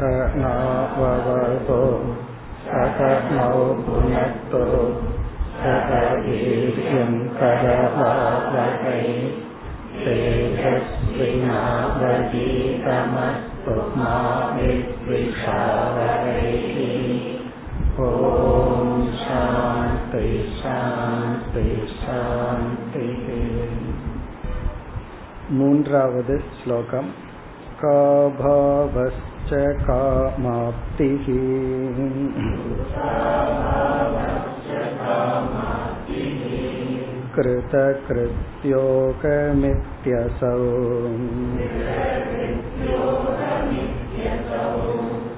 सकनावतो सकनौ पुनक्तो सकवीर्यम् करवावकै तेजस्विनावधीतमस्तु मा विद्विषावैः ॐ शान्ति शान्ति शान्तिः मून्रावद् श्लोकम् का भावस् च कामाप्तिः। कृतकृत्योकमित्यसौ।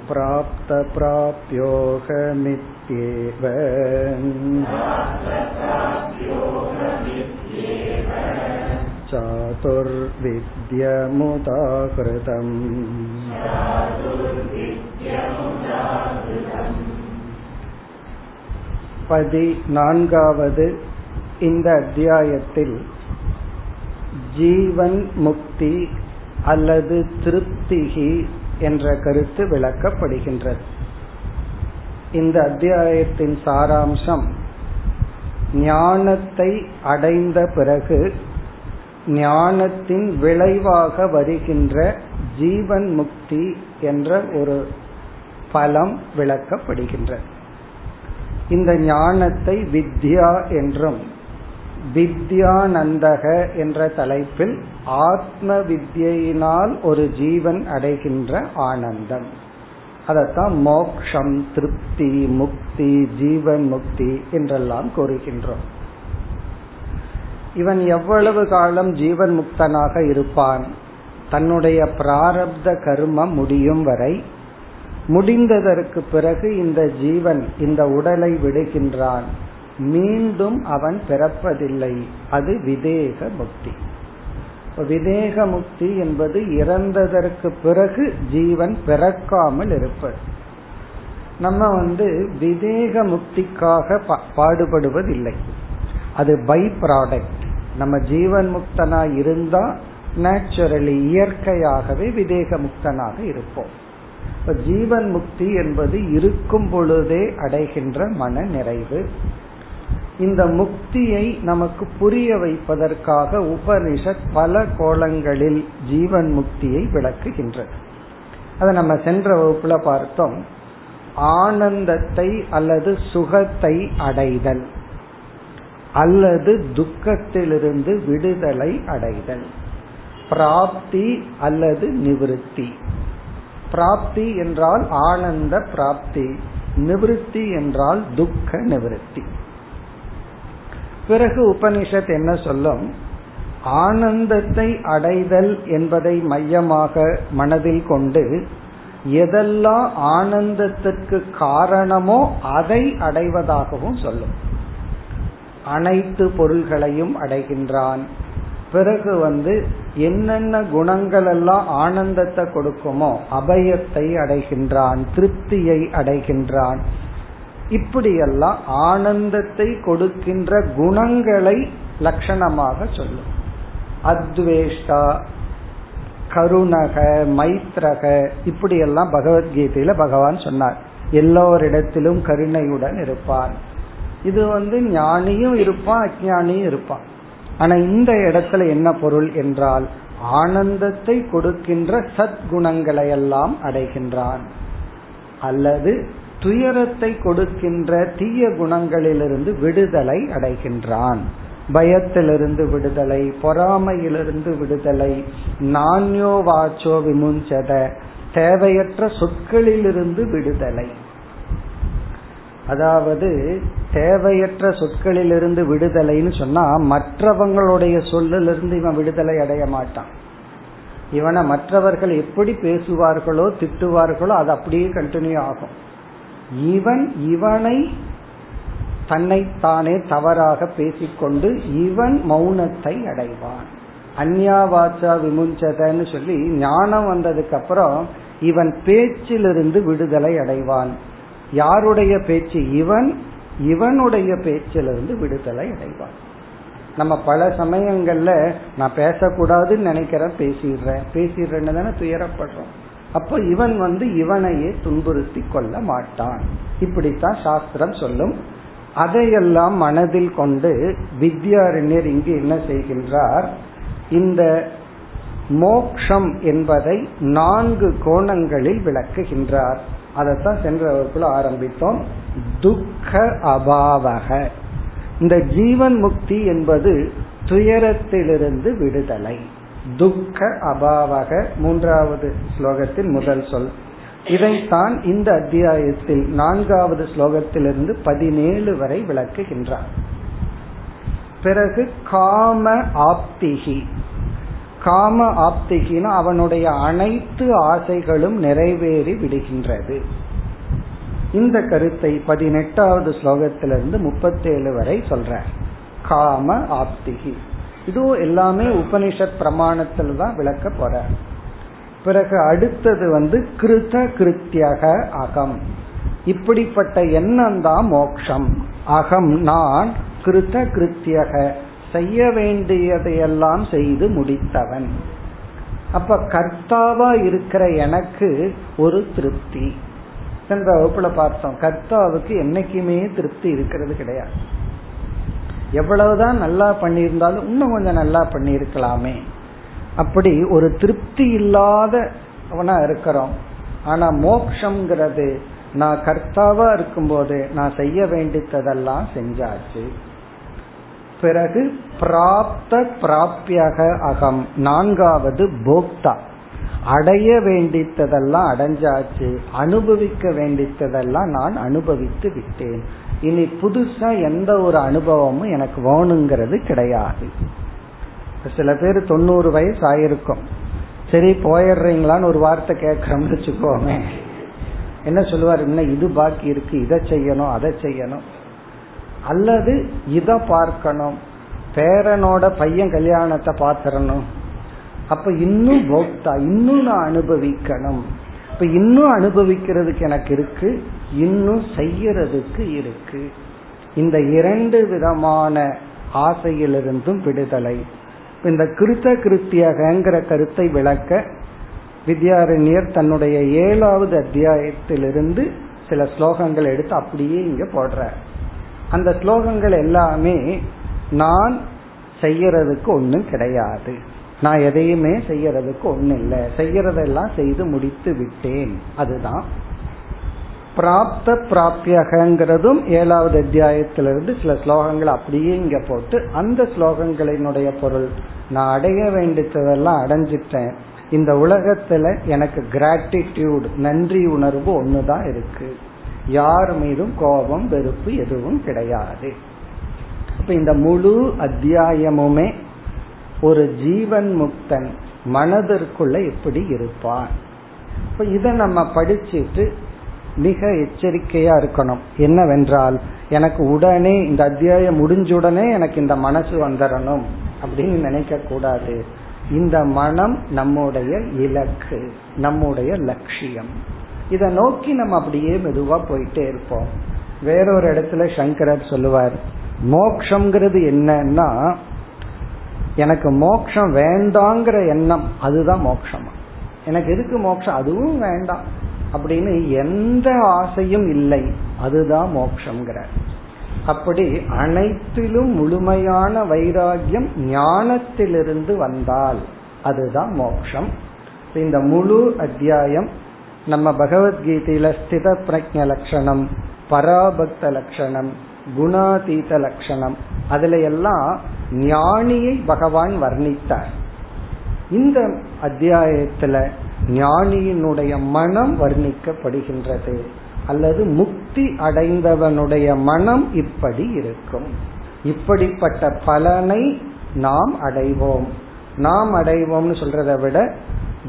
प्राप्तप्राप्योऽहमित्येव चातुर्विद्यमुदाहृतम् பதினான்காவது இந்த அத்தியாயத்தில் ஜீவன் முக்தி அல்லது திருப்திகி என்ற கருத்து விளக்கப்படுகின்றது இந்த அத்தியாயத்தின் சாராம்சம் ஞானத்தை அடைந்த பிறகு ஞானத்தின் விளைவாக வருகின்ற ஜீவன் முக்தி என்ற ஒரு பலம் விளக்கப்படுகின்றது இந்த ஞானத்தை வித்யா என்றும் வித்யானந்தக என்ற தலைப்பில் ஆத்ம வித்யினால் ஒரு ஜீவன் அடைகின்ற ஆனந்தம். அதத்தான் மோக்ஷம் திருப்தி முக்தி ஜீவன் முக்தி என்றெல்லாம் கூறுகின்றோம். இவன் எவ்வளவு காலம் ஜீவன் முக்தனாக இருப்பான்? தன்னுடைய பிராரப்த கர்மம் முடியும் வரை முடிந்ததற்கு பிறகு இந்த ஜீவன் இந்த உடலை விடுகின்றான். மீண்டும் அவன் பிறப்பதில்லை. அது விதேக முக்தி. விதேக முக்தி என்பது இறந்ததற்கு பிறகு ஜீவன் பிறக்காமல் இருப்பது. நம்ம வந்து விதேக முக்திக்காக பாடுபடுவதில்லை. அது பை ப்ராடக்ட் நம்ம ஜீவன் முக்தனா இருந்தா நேச்சுரலி இயற்கையாகவே விதேக முக்தனாக இருப்போம். ஜீவன் முக்தி என்பது இருக்கும் பொழுதே அடைகின்ற மன நிறைவு. இந்த முக்தியை நமக்கு புரிய வைப்பதற்காக உபனிஷத் பல கோலங்களில் ஜீவன் முக்தியை விளக்குகின்றது. அதை நம்ம சென்ற வகுப்புல பார்த்தோம். ஆனந்தத்தை அல்லது சுகத்தை அடைதல். அல்லது துக்கத்திலிருந்து விடுதலை அடைதல். பிராப்தி அல்லது நிவிருத்தி. பிராப்தி என்றால் ஆனந்த பிராப்தி நிவிருத்தி என்றால் துக்க நிவிருத்தி. பிறகு உபனிஷத் என்ன சொல்லும்? ஆனந்தத்தை அடைதல் என்பதை மையமாக மனதில் கொண்டு எதெல்லாம் ஆனந்தத்திற்கு காரணமோ அதை அடைவதாகவும் சொல்லும். அனைத்து பொருள்களையும் அடைகின்றான். பிறகு வந்து என்னென்ன குணங்கள் எல்லாம் ஆனந்தத்தை கொடுக்குமோ அபயத்தை அடைகின்றான் திருப்தியை அடைகின்றான். இப்படியெல்லாம் ஆனந்தத்தை கொடுக்கின்ற குணங்களை லட்சணமாக சொல்லும். அத்வேஷ்டா கருணக மைத்ரக இப்படியெல்லாம் பகவத்கீதையில பகவான் சொன்னார். எல்லோரிடத்திலும் கருணையுடன் இருப்பான். இது வந்து ஞானியும் இருப்பான் அஜானியும் இருப்பான். ஆனா இந்த இடத்துல என்ன பொருள் என்றால் ஆனந்தத்தை கொடுக்கின்ற சத்குணங்களை எல்லாம் அடைகின்றான். அல்லது துயரத்தை கொடுக்கின்ற தீய குணங்களிலிருந்து விடுதலை அடைகின்றான். பயத்திலிருந்து விடுதலை பொறாமையிலிருந்து விடுதலை நான்யோ வாச்சோ விமுஞ்சத தேவையற்ற சொற்களிலிருந்து விடுதலை. அதாவது தேவையற்ற சொற்களிலிருந்து விடுதலைன்னு சொன்னா மற்றவங்களுடைய சொல்லிலிருந்து இவன் விடுதலை அடைய மாட்டான். இவனை மற்றவர்கள் எப்படி பேசுவார்களோ திட்டுவார்களோ அது அப்படியே கண்டினியூ ஆகும். இவன் இவனை தன்னைத்தானே தவறாக பேசிக்கொண்டு இவன் மௌனத்தை அடைவான். அந்யாவாச்சா விமுஞ்சதன்னு சொல்லி ஞானம் வந்ததுக்கு அப்புறம் இவன் பேச்சிலிருந்து விடுதலை அடைவான். யாருடைய பேச்சு இவன் இவனுடைய பேச்சிலிருந்து விடுதலை அடைவான். நம்ம பல சமயங்கள்ல நான் பேசக்கூடாதுன்னு நினைக்கிறேன் பேசிடுறேன். பேசிடுறேன்னு தானே துயரப்படுறோம். அப்போ இவன் வந்து இவனையே துன்புறுத்தி கொள்ள மாட்டான். இப்படித்தான் சாஸ்திரம் சொல்லும். அதையெல்லாம் மனதில் கொண்டு வித்யாரண்யர் இங்கு என்ன செய்கின்றார்? இந்த மோக்ஷம் என்பதை நான்கு கோணங்களில் விளக்குகின்றார். அதைத்தான் சென்ற வகுப்புல ஆரம்பித்தோம். துக்க அபாவக. இந்த ஜீவன் முக்தி என்பது துயரத்திலிருந்து விடுதலை. துக்க அபாவக மூன்றாவது ஸ்லோகத்தில் முதல் சொல். இதைத்தான் இந்த அத்தியாயத்தில் நான்காவது ஸ்லோகத்திலிருந்து பதினேழு வரை விளக்குகின்றார். பிறகு காம ஆப்திகி காம ஆப்திகினா அவனுடைய அனைத்து ஆசைகளும் நிறைவேறி விடுகின்றது. இந்த கருத்தை பதினெட்டாவது ஸ்லோகத்திலிருந்து முப்பத்தேழு வரை சொல்ற காம ஆப்திகி. இதுவும் எல்லாமே உபனிஷத் பிரமாணத்தில் தான் விளக்க போற பிறகு அடுத்தது வந்து கிருத கிருத்தியக அகம். இப்படிப்பட்ட எண்ணம் தான் மோக்ஷம். அகம் நான் கிருத கிருத்தியக. செய்ய வேண்டியதையெல்லாம் செய்து முடித்தவன். அப்ப கர்த்தாவா இருக்கிற எனக்கு ஒரு திருப்தி. சென்ற வகுப்புல பார்த்தோம். கர்த்தாவுக்கு என்னைக்குமே திருப்தி இருக்கிறது கிடையாது. எவ்வளவுதான் நல்லா பண்ணியிருந்தாலும் இன்னும் கொஞ்சம் நல்லா பண்ணியிருக்கலாமே. அப்படி ஒரு திருப்தி இல்லாதவனா இருக்கிறோம். ஆனா மோக்ஷங்கிறது நான் கர்த்தாவா இருக்கும்போது நான் செய்ய வேண்டித்ததெல்லாம் செஞ்சாச்சு. பிறகு பிராப்த பிராப்தியக அகம். நான்காவது போக்தா. அடைய வேண்டித்ததெல்லாம் அடைஞ்சாச்சு அனுபவிக்க வேண்டித்ததெல்லாம் நான் அனுபவித்து விட்டேன். இனி புதுசா எந்த ஒரு அனுபவமும் எனக்கு வேணுங்கிறது கிடையாது. சில பேர் தொண்ணூறு வயசு ஆயிருக்கும். சரி போயிடுறீங்களான்னு ஒரு வார்த்தை கேட்கறோம்னு வச்சுக்கோமே. என்ன சொல்லுவார்? இன்னும் இது பாக்கி இருக்கு இதை செய்யணும் அதை செய்யணும். அல்லது இத பார்க்கணும். பேரனோட பையன் கல்யாணத்தை பார்த்துடணும் அப்ப இன்னும் போக்தா இன்னும் நான் அனுபவிக்கணும். இப்ப இன்னும் அனுபவிக்கிறதுக்கு எனக்கு இருக்கு இன்னும் செய்யறதுக்கு இருக்கு. இந்த இரண்டு விதமான ஆசையிலிருந்தும் விடுதலை. இந்த கிருத்த கிருத்தியகங்கிற கருத்தை விளக்க வித்யாரண்யர் தன்னுடைய ஏழாவது அத்தியாயத்திலிருந்து சில ஸ்லோகங்கள் எடுத்து அப்படியே இங்க போடுறார். அந்த ஸ்லோகங்கள் எல்லாமே நான் செய்யறதுக்கு ஒன்றும் கிடையாது. நான் எதையுமே செய்யறதுக்கு ஒன்றும் இல்லை. செய்யறதெல்லாம் செய்து முடித்து விட்டேன். அதுதான். பிராப்த பிராப்தியகங்கிறதும் ஏழாவது அத்தியாயத்திலிருந்து சில ஸ்லோகங்கள் அப்படியே இங்க போட்டு அந்த ஸ்லோகங்களினுடைய பொருள் நான் அடைய வேண்டியதெல்லாம் அடைஞ்சிட்டேன். இந்த உலகத்துல எனக்கு கிராட்டிடியூட் நன்றி உணர்வு ஒண்ணுதான் இருக்கு. யார் மீதும் கோபம் வெறுப்பு எதுவும் கிடையாது. இப்ப இந்த முழு அத்தியாயமுமே ஒரு ஜீவன் முக்தன் மனதிற்குள்ள எப்படி இருப்பான். இப்ப இதை நம்ம படிச்சுட்டு மிக எச்சரிக்கையா இருக்கணும். என்னவென்றால் எனக்கு உடனே இந்த அத்தியாயம் முடிஞ்ச உடனே எனக்கு இந்த மனசு வந்துடணும் அப்படின்னு நினைக்க கூடாது. இந்த மனம் நம்முடைய இலக்கு நம்முடைய லட்சியம். இதை நோக்கி நம்ம அப்படியே மெதுவா போயிட்டே இருப்போம். வேறொரு இடத்துல சங்கரர் சொல்லுவார் மோக்ஷங்கிறது என்னன்னா எனக்கு மோக்ஷம் வேண்டாங்கிற எண்ணம் அதுதான் மோக்ஷமா. எனக்கு எதுக்கு மோக்ஷம்? அதுவும் வேண்டாம். அப்படின்னு எந்த ஆசையும் இல்லை அதுதான் மோக்ஷங்கிற அப்படி அனைத்திலும் முழுமையான வைராகியம் ஞானத்திலிருந்து வந்தால் அதுதான் மோக்ஷம். இந்த முழு அத்தியாயம் நம்ம பகவத்கீதையில ஸ்தித பிரஜ லட்சணம் பராபக்த லட்சணம் குணாதீத லட்சணம் அதுல எல்லாம் ஞானியை பகவான் வர்ணித்தார். இந்த அத்தியாயத்துல ஞானியினுடைய மனம் வர்ணிக்கப்படுகின்றது. அல்லது முக்தி அடைந்தவனுடைய மனம் இப்படி இருக்கும். இப்படிப்பட்ட பலனை நாம் அடைவோம். நாம் அடைவோம்னு சொல்றதை விட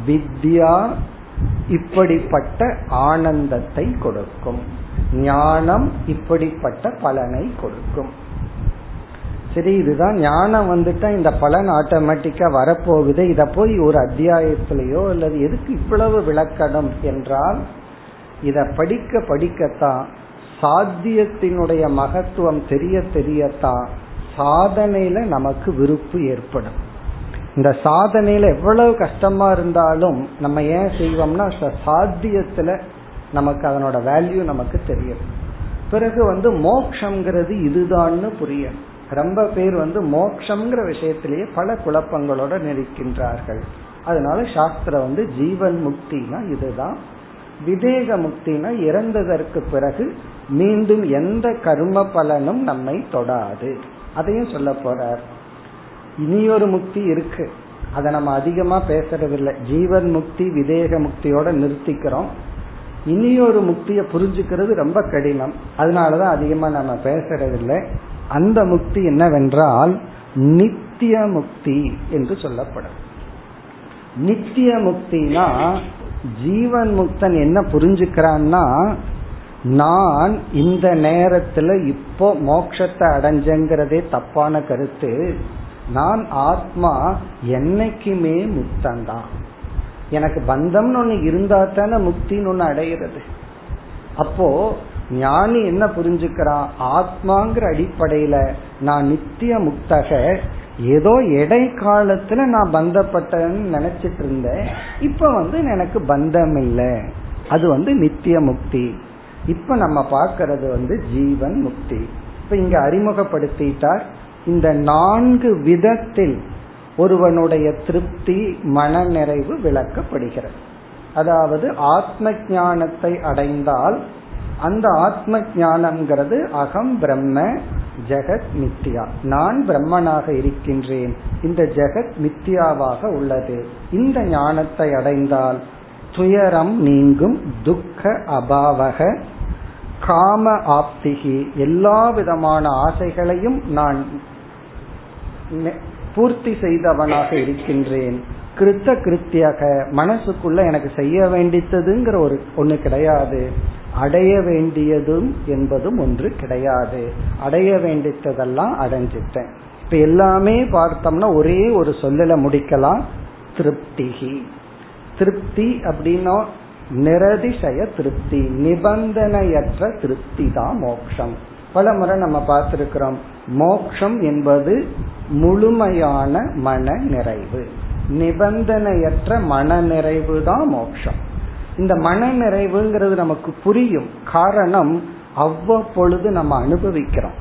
வித்யா இப்படிப்பட்ட ஆனந்தத்தை கொடுக்கும். ஞானம் இப்படிப்பட்ட பலனை கொடுக்கும். சரி இதுதான் ஞானம் வந்துட்டா இந்த பலன் ஆட்டோமேட்டிக்கா வரப்போகுது. இத போய் ஒரு அத்தியாயத்திலேயோ அல்லது எதுக்கு இவ்வளவு விளக்கணும் என்றால் இத படிக்க படிக்கத்தான் சாத்தியத்தினுடைய மகத்துவம் தெரிய தெரியத்தான் சாதனையில நமக்கு விருப்பு ஏற்படும். இந்த சாதனையில எவ்வளவு கஷ்டமா இருந்தாலும் நம்ம ஏன் செய்வோம்னா சாத்தியத்துல நமக்கு அதனோட வேல்யூ நமக்கு தெரியும். பிறகு வந்து மோக்ஷங்கிறது இதுதான்னு புரியும். ரொம்ப பேர் வந்து மோக்ஷங்கிற விஷயத்திலேயே பல குழப்பங்களோட நிற்கின்றார்கள். அதனால சாஸ்திரம் வந்து ஜீவன் முக்தினா இதுதான். விதேக முக்தினா இறந்ததற்கு பிறகு மீண்டும் எந்த கர்ம பலனும் நம்மை தொடாது. அதையும் சொல்ல போறார். இனியொரு முக்தி இருக்கு. அதை நம்ம அதிகமா பேசுறது இல்லை ஜீவன் முக்தி விதேக முக்தியோட நிறுத்திக்கிறோம். இனியொரு முக்தியை புரிஞ்சுக்கிறது ரொம்ப கடினம். அதனாலதான் அதிகமா நம்ம பேசுறதில்லை. அந்த முக்தி என்னவென்றால் நித்திய முக்தி என்று சொல்லப்படும். நித்திய முக்தினா ஜீவன் முக்தன் என்ன புரிஞ்சுக்கிறான்னா நான் இந்த நேரத்துல இப்போ மோட்சத்தை அடைஞ்சங்கிறதே தப்பான கருத்து. நான் ஆத்மா என்னைக்குமே முக்தந்தான் எனக்கு பந்தம்னு ஒண்ணு இருந்தா தானே முக்தின்னு ஒண்ணு அடையிறது. அப்போ ஞானி என்ன புரிஞ்சுக்கிறான் ஆத்மாங்கிற அடிப்படையில நான் நித்திய முக்தக ஏதோ எடை காலத்துல நான் பந்தப்பட்டேன்னு நினைச்சிட்டு இருந்தேன். இப்ப வந்து எனக்கு பந்தம் இல்லை. அது வந்து நித்திய முக்தி. இப்ப நம்ம பார்க்கறது வந்து ஜீவன் முக்தி. இப்ப இங்க அறிமுகப்படுத்திட்டார் இந்த நான்கு விதத்தில் ஒருவனுடைய திருப்தி மன நிறைவு விளக்கப்படுகிறது. அதாவது ஆத்ம ஞானத்தை அடைந்தால் அந்த ஆத்ம ஞானம்ங்கிறது அகம் பிரம்ம ஜெகத் மித்தியா நான் பிரம்மனாக இருக்கின்றேன். இந்த ஜெகத் மித்தியாவாக உள்ளது. இந்த ஞானத்தை அடைந்தால் துயரம் நீங்கும் துக்க அபாவக காம ஆப்திகி. எல்லா விதமான ஆசைகளையும் நான் பூர்த்தி செய்தவனாக இருக்கின்றேன். கிருத்த கிருத்தியாக மனசுக்குள்ள எனக்கு செய்ய வேண்டித்ததுங்கிற ஒரு ஒண்ணு கிடையாது. அடைய வேண்டியதும் என்பதும் ஒன்று கிடையாது. அடைய வேண்டித்ததெல்லாம் அடைஞ்சிட்டேன். இப்ப எல்லாமே பார்த்தோம்னா ஒரே ஒரு சொல்லல முடிக்கலாம். திருப்திகி. திருப்தி அப்படின்னா நிரதிசய திருப்தி நிபந்தனையற்ற திருப்தி தான் மோட்சம் பல முறை நம்ம பார்த்திருக்கிறோம். மோக்ஷம் என்பது முழுமையான மன நிறைவு நிபந்தனையற்ற மன நிறைவு தான் மோக்ஷம். இந்த மன நிறைவுங்கிறது நமக்கு புரியும் காரணம் அவ்வப்பொழுது நம்ம அனுபவிக்கிறோம்.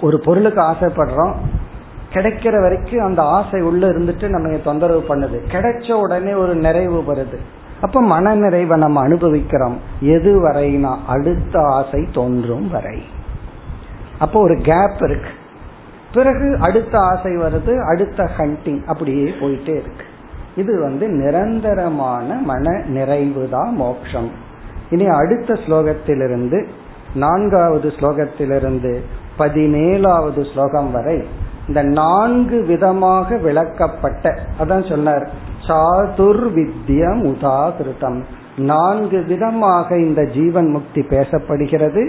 ஒரு பொருளுக்கு ஆசைப்படுறோம். கிடைக்கிற வரைக்கும் அந்த ஆசை உள்ள இருந்துட்டு நம்ம தொந்தரவு பண்ணுது. கிடைச்ச உடனே ஒரு நிறைவு வருது. அப்ப மன நிறைவை நம்ம அனுபவிக்கிறோம். எது வரைனா அடுத்த ஆசை தோன்றும் வரை. அப்போ ஒரு கேப் இருக்கு. பிறகு அடுத்த ஆசை வருது அடுத்த ஹண்டிங் அப்படியே போயிட்டே இருக்கு. இது வந்து நிரந்தரமான மன நிறைவு தான் மோக்ஷம். இனி அடுத்த ஸ்லோகத்திலிருந்து நான்காவது ஸ்லோகத்திலிருந்து பதினேழாவது ஸ்லோகம் வரை இந்த நான்கு விதமாக விளக்கப்பட்ட அதான் சொன்னார் சாதுர் வித்யம் உதாகிருதம் நான்கு விதமாக இந்த ஜீவன் முக்தி பேசப்படுகிறது.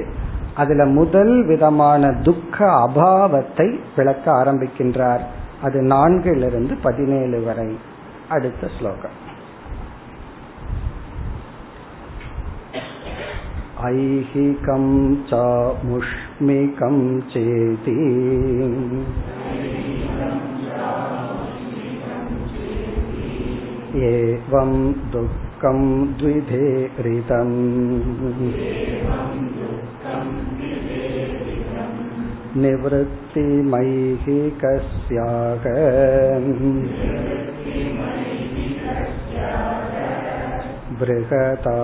அதுல முதல் விதமான துக்க அபாவத்தை விளக்க ஆரம்பிக்கின்றார் அது நான்கிலிருந்து பதினேழு வரை அடுத்த ஸ்லோகம் ऐहिकं चामुष्मिकं चेति एवं दुःखं द्विधेरितम् निवृत्तिमैहिकस्याग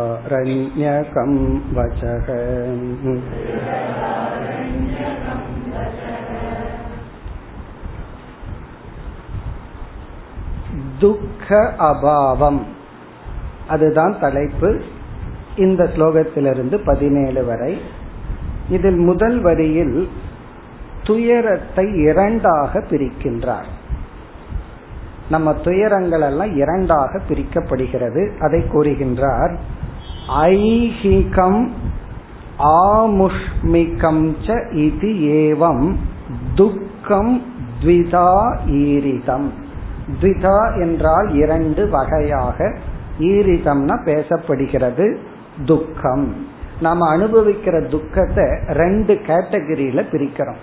बृहदारण्यकं वचः துக்க அபாவம் அதுதான் தலைப்பு இந்த ஸ்லோகத்திலிருந்து பதினேழு வரை இதில் முதல் வரியில் துயரத்தை இரண்டாக பிரிக்கின்றார். நம்ம துயரங்கள் எல்லாம் இரண்டாக பிரிக்கப்படுகிறது. அதை கூறுகின்றார் ஐஹிகம் ஆமுஷ்மிகம் ச இது ஏவம் துக்கம் த்விதா ஈரிதம். த்விதா என்றால் இரண்டு வகையாக ஈரிதம்னா பேசப்படுகிறது துக்கம். நாம அனுபவிக்கிற துக்கத்தை ரெண்டு கேட்டகரியில பிரிக்கிறோம்.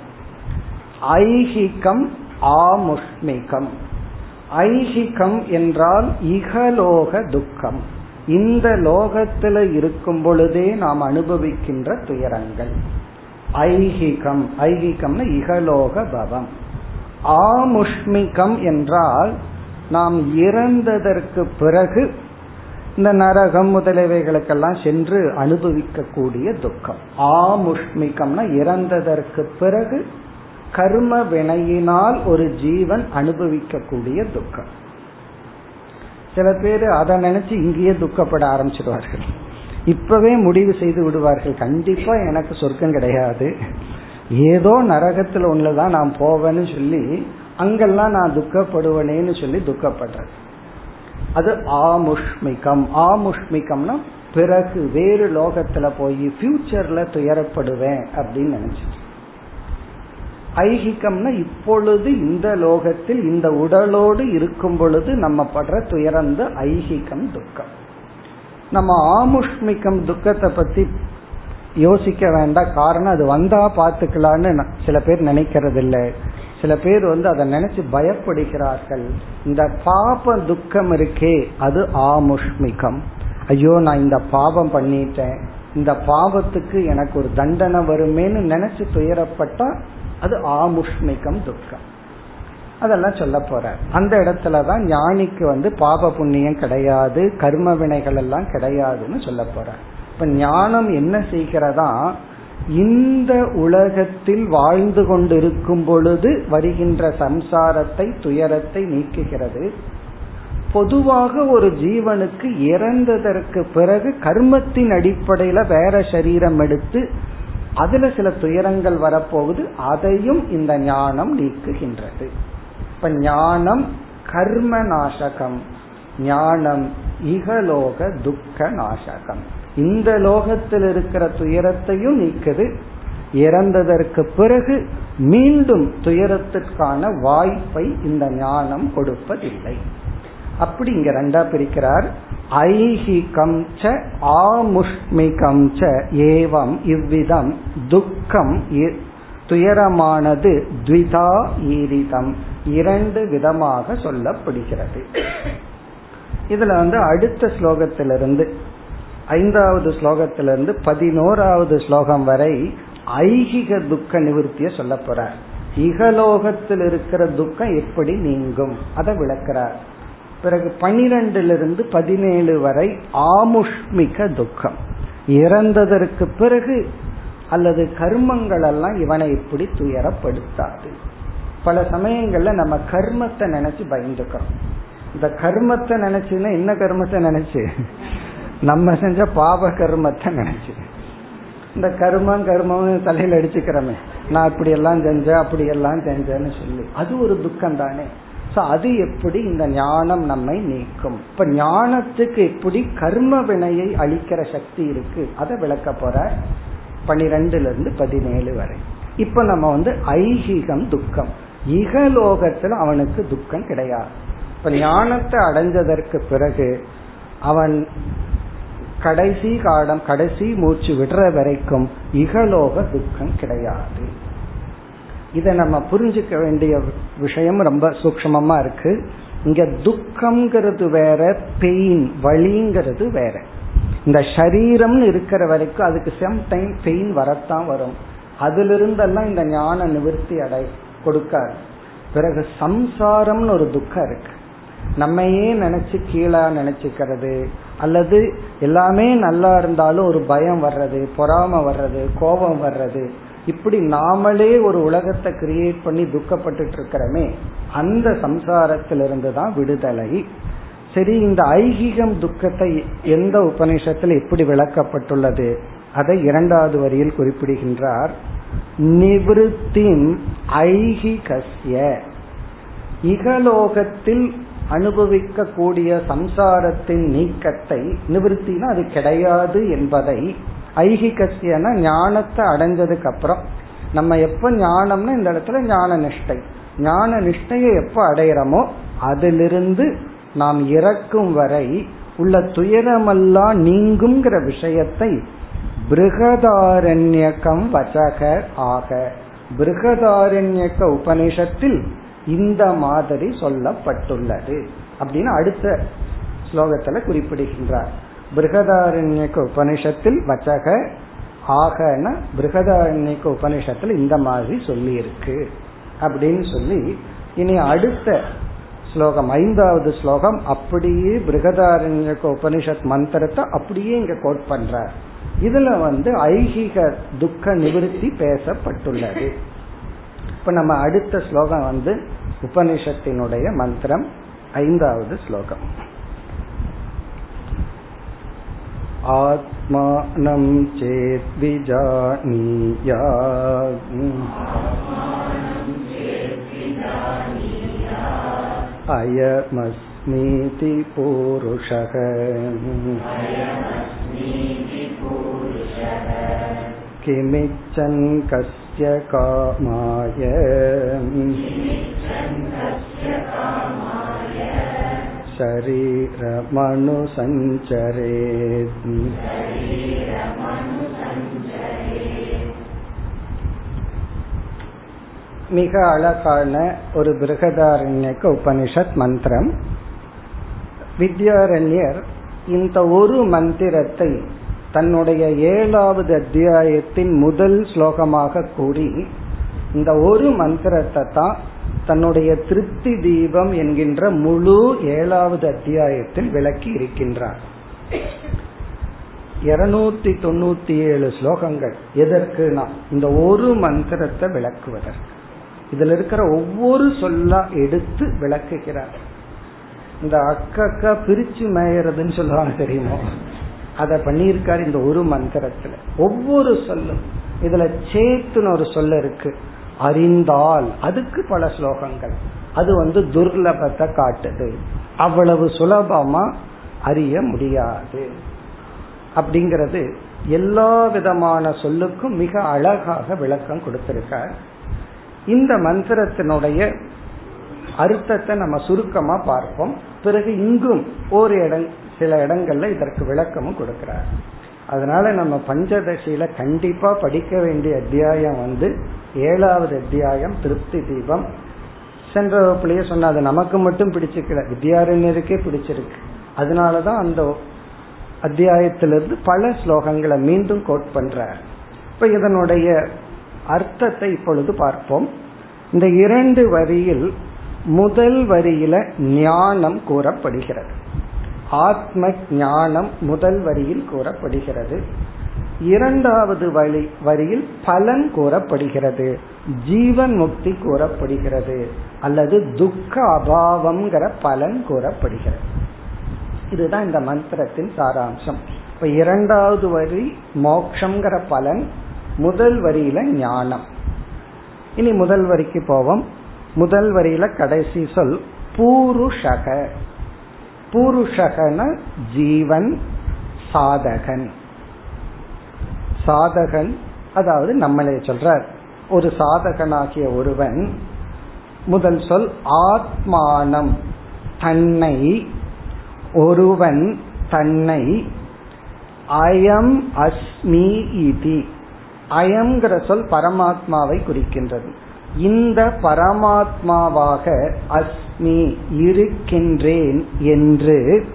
ஐஹிகம் ஆமுஷ்மிகம். ஐஹிகம் என்றால் இகலோக துக்கம். இந்த லோகத்துல இருக்கும் பொழுதே நாம் அனுபவிக்கின்ற துயரங்கள். ஐஹிகம் ஐஹிகம்னு இகலோக பவம். ஆமுஷ்மிகம் என்றால் நாம் இறந்ததற்கு பிறகு இந்த நரகம் முதலியவைகளுக்கெல்லாம் சென்று அனுபவிக்கக்கூடிய துக்கம். ஆமுஷ்மிகம்னா இறந்ததற்கு பிறகு கர்ம வினையினால் ஒரு ஜீவன் அனுபவிக்கக்கூடிய துக்கம். சில பேர் அதை நினைச்சு இங்கேயே துக்கப்பட ஆரம்பிச்சிடுவார்கள் இப்பவே முடிவு செய்து விடுவார்கள். கண்டிப்பா எனக்கு சொர்க்கம் கிடையாது. ஏதோ நரகத்தில் ஒண்ணுதான் நான் போவேன்னு சொல்லி அங்கெல்லாம் நான் துக்கப்படுவேனேன்னு சொல்லி துக்கப்படுறேன் அது ஆமுஷ்மிகம். ஆமுஷ்மிகம்னா பிறகு வேறு லோகத்துல போய் ஃபியூச்சர்ல துயரப்படுவேன் அப்படின்னு நினைச்சிட்டு. ஐகிகம்னா இப்பொழுது இந்த லோகத்தில் இந்த உடலோடு இருக்கும் பொழுது நம்ம படுற துயரந்த ஐகிகம் துக்கம். நம்ம ஆமுஷ்மிகம் துக்கத்தை பத்தி யோசிக்க வேண்டாம். காரணம் அது வந்தா பாத்துக்கலான்னு சில பேர் நினைக்கிறது இல்லை சில பேர் வந்து அதை நினைச்சு பயப்படுகிறார்கள். இந்த பாப துக்கம் இருக்கே அது ஆமுஷ்மிகம். ஐயோ நான் இந்த பாவம் பண்ணிட்டேன். இந்த பாவத்துக்கு எனக்கு ஒரு தண்டனை வருமேன்னு நினைச்சு துயரப்பட்டா அது ஆமுஷ்மிகம் துக்கம். அதெல்லாம் சொல்ல போற. அந்த இடத்துல தான் ஞானிக்கு வந்து பாப புண்ணியம் கிடையாது கர்ம வினைகள் எல்லாம் கிடையாதுன்னு சொல்ல போற. இப்ப ஞானம் என்ன செய்கிறதா? இந்த உலகத்தில் வாழ்ந்து கொண்டிருக்கும் பொழுது வருகின்ற சம்சாரத்தை துயரத்தை நீக்குகிறது. பொதுவாக ஒரு ஜீவனுக்கு இறந்ததற்கு பிறகு கர்மத்தின் அடிப்படையில வேற சரீரம் எடுத்து அதுல சில துயரங்கள் வரப்போகுது அதையும் இந்த ஞானம் நீக்குகின்றது. இப்ப ஞானம் கர்ம நாசகம் ஞானம் இகலோக துக்க நாசகம் இந்த லோகத்தில் இருக்கிற துயரத்தையும் நீக்குது. இறந்ததற்கு பிறகு மீண்டும் துயரத்திற்கான வாய்ப்பை இந்த ஞானம் கொடுப்பதில்லை. அப்படி இங்க ரெண்டா பிரிக்கிறார். ஐஹிகம் ச ஆமுஷ்மிகம் ச ஏவம் இவ்விதம் துக்கம் துயரமானது த்விதா ஈரிதம். இரண்டு விதமாக சொல்லப்படுகிறது. இதுல வந்து அடுத்த ஸ்லோகத்திலிருந்து ஐந்தாவது ஸ்லோகத்திலிருந்து பதினோராவது ஸ்லோகம் வரை ஐகிக துக்க நிவர்த்திய சொல்ல போறார். இகலோகத்தில் இருக்கிற துக்கம் எப்படி நீங்கும்? அதை விளக்கிறார். பிறகு பனிரெண்டிலிருந்து பதினேழு வரை ஆமுஷ்மிக துக்கம். இறந்ததற்கு பிறகு அல்லது கர்மங்கள் எல்லாம் இவனை இப்படி துயரப்படுத்தாது. பல சமயங்கள்ல நம்ம கர்மத்தை நினைச்சு பயந்துக்கிறோம். இந்த கர்மத்தை நினைச்சுன்னா என்ன கர்மத்தை நினைச்சு? நம்ம செஞ்ச பாப கர்மத்தை நினைச்சு. இந்த கர்மம் கர்மம் தலையில அடிச்சுக்கிறோமே. நான் இப்படி எல்லாம் செஞ்சேன் அப்படி எல்லாம் செஞ்சேன்னு சொல்லி. அது ஒரு துக்கம் தானே அது எப்படி இந்த ஞானம் நம்மை நீக்கும்? இப்ப ஞானத்துக்கு எப்படி கர்ம வினையை அழிக்கிற சக்தி இருக்கு? அதை விளக்க போற பனிரெண்டுல இருந்து பதினேழு வரை. இப்ப நம்ம வந்து ஐகிகம் துக்கம். இகலோகத்துல அவனுக்கு துக்கம் கிடையாது. இப்ப ஞானத்தை அடைஞ்சதற்கு பிறகு அவன் கடைசி காலம் கடைசி மூச்சு விடுற வரைக்கும் இகலோக துக்கம் கிடையாது. இதை நம்ம புரிஞ்சுக்க வேண்டிய விஷயம் ரொம்ப சூக்மமா இருக்கு. இங்க துக்கம்ங்கிறது வேற பெயின் வழிங்கிறது வேற. இந்த சரீரம்னு இருக்கிற வரைக்கும் அதுக்கு செம் டைம் பெயின் வரத்தான் வரும். அதிலிருந்தெல்லாம் இந்த ஞான நிவர்த்தி அடை கொடுக்காது. பிறகு சம்சாரம்னு ஒரு துக்கம் இருக்கு. நம்மையே நினைச்சு கீழா நினைச்சுக்கிறது அல்லது எல்லாமே நல்லா இருந்தாலும் ஒரு பயம் வர்றது பொறாம வர்றது கோபம் வர்றது. இப்படி நாமளே ஒரு உலகத்தை கிரியேட் பண்ணி துக்கப்பட்டு இருக்கிறோமே அந்த சம்சாரத்திலிருந்து தான் விடுதலை. சரி இந்த ஐகிகம் துக்கத்தை எந்த உபநிஷத்தில் எப்படி விளக்கப்பட்டுள்ளது? அதை இரண்டாவது வரியில் குறிப்பிடுகின்றார். நிவிருத்தின் ஐகிகசிய இகலோகத்தில் அனுபவிக்கக்கூடிய சம்சாரத்தின் நீக்கத்தை நிவர்த்தினா அது கிடையாது என்பதை ஐகிகசியன ஞானத்தை அடைஞ்சதுக்கு அப்புறம் நம்ம எப்ப ஞானம்னா இந்த இடத்துல ஞான நிஷ்டை. ஞான நிஷ்டையை எப்ப அடையிறோமோ அதிலிருந்து நாம் இறக்கும் வரை உள்ள துயரமெல்லாம் நீங்குங்கிற விஷயத்தை பிருகதாரண்யகம் வச்சக ஆக. பிருகதாரண்யக்க உபனிஷத்தில் இந்த மாதிரி சொல்லப்பட்டுள்ளது அப்படின்னு அடுத்த ஸ்லோகத்துல குறிப்பிடுகின்றார். பிருகதாரண்யக்க உபனிஷத்தில் வச்சக ஆகன பிருகதாரண்யக்க உபனிஷத்துல இந்த மாதிரி சொல்லி இருக்கு அப்படின்னு சொல்லி இனி அடுத்த ஸ்லோகம் ஐந்தாவது ஸ்லோகம் அப்படியே பிருகதாரண்யக்க உபனிஷத் மந்திரத்தை அப்படியே இங்க கோட் பண்றார். இதுல வந்து ஐகிக துக்க நிவிருத்தி பேசப்பட்டுள்ளது. இப்ப நம்ம அடுத்த ஸ்லோகம் வந்து உபனிஷத்தினுடைய மந்திரம் ஐந்தாவது ஸ்லோகம் आत्मानं चेद्विजानीया अयमस्मीति पूरुषः किमिच्छन् कस्य कामाय शरीरमनुसञ्चरेत् மிக அழகான ஒரு பிருகதாரண்யக்க உபனிஷத் மந்திரம் வித்யாரண்யர் இந்த ஒரு மந்திரத்தை தன்னுடைய ஏழாவது அத்தியாயத்தின் முதல் ஸ்லோகமாக கூறி இந்த ஒரு மந்திரத்தை தான் தன்னுடைய திருப்தி தீபம் என்கின்ற முழு ஏழாவது அத்தியாயத்தில் விளக்கி இருக்கின்றார். இருநூத்தி தொண்ணூத்தி ஏழு ஸ்லோகங்கள். எதற்குனா இந்த ஒரு மந்திரத்தை விளக்குவதற்கு. இதுல இருக்கிற ஒவ்வொரு சொல்லா எடுத்து விளக்குகிறார். இந்த அக்கா பிரிச்சு மேயறதுன்னு சொல்லுவாங்க தெரியுமோ? அத பண்ணியிருக்காரு இந்த ஒரு மந்திரத்துல. ஒவ்வொரு சொல்லும். இதுல சேத்துன்னு ஒரு சொல்ல இருக்கு. அறிந்தால். அதுக்கு பல ஸ்லோகங்கள். அது வந்து துர்லபத்தை காட்டுது. அவ்வளவு சுலபமா அறிய முடியாது. அப்படிங்கிறது எல்லா விதமான சொல்லுக்கும் மிக அழகாக விளக்கம் கொடுத்திருக்கார். இந்த மந்திரத்தினுடைய அர்த்தத்தை நம்ம சுருக்கமா பார்ப்போம். பிறகு இங்கும் ஒரு இடம் சில இடங்கள்ல இதற்கு விளக்கமும் கொடுக்கிறார். அதனால நம்ம பஞ்சதசியில கண்டிப்பா படிக்க வேண்டிய அத்தியாயம் வந்து ஏழாவது அத்தியாயம் திருப்தி தீபம். சென்ற வகுப்புலயே சொன்ன அது நமக்கு மட்டும் பிடிச்சிக்கல. வித்யாரண்யருக்கே பிடிச்சிருக்கு. அதனாலதான் அந்த அத்தியாயத்திலிருந்து பல ஸ்லோகங்களை மீண்டும் கோட் பண்றார். இப்ப இதனுடைய அர்த்தத்தை இப்பொழுது பார்ப்போம். இந்த இரண்டு வரியில் முதல் வரியில ஞானம் கூறப்படுகிறது. ஆத்ம ஞானம் முதல் வரியில் கூறப்படுகிறது. இரண்டாவது வழி வரியில் பலன் கூறப்படுகிறது. ஜீவன் முக்தி கூறப்படுகிறது. அல்லது துக்க அபாவம்ங்கிற பலன் கூறப்படுகிறது. இதுதான் இந்த மந்திரத்தின் சாராம்சம். இப்ப இரண்டாவது வரி மோக்ஷங்கிற பலன் முதல் வரியில ஞானம். இனி முதல் வரிக்கு போவோம். முதல் வரியில கடைசி சொல் பூருஷக. பூருஷகன ஜீவன் சாதகன். சாதகன் அதாவது நம்மளே சொல்றார். ஒரு சாதகனாகிய ஒருவன் முதல் சொல் ஆத்மானம். தன்னை ஒருவன் தன்னை அயம் அஸ்மி இதி. அயம்ங்கிற சொல் பரமாத்மாவை குறிக்கின்றது. இந்த பரமாத்மாவாக அஸ் நீ இருக்கின்றேன் என்று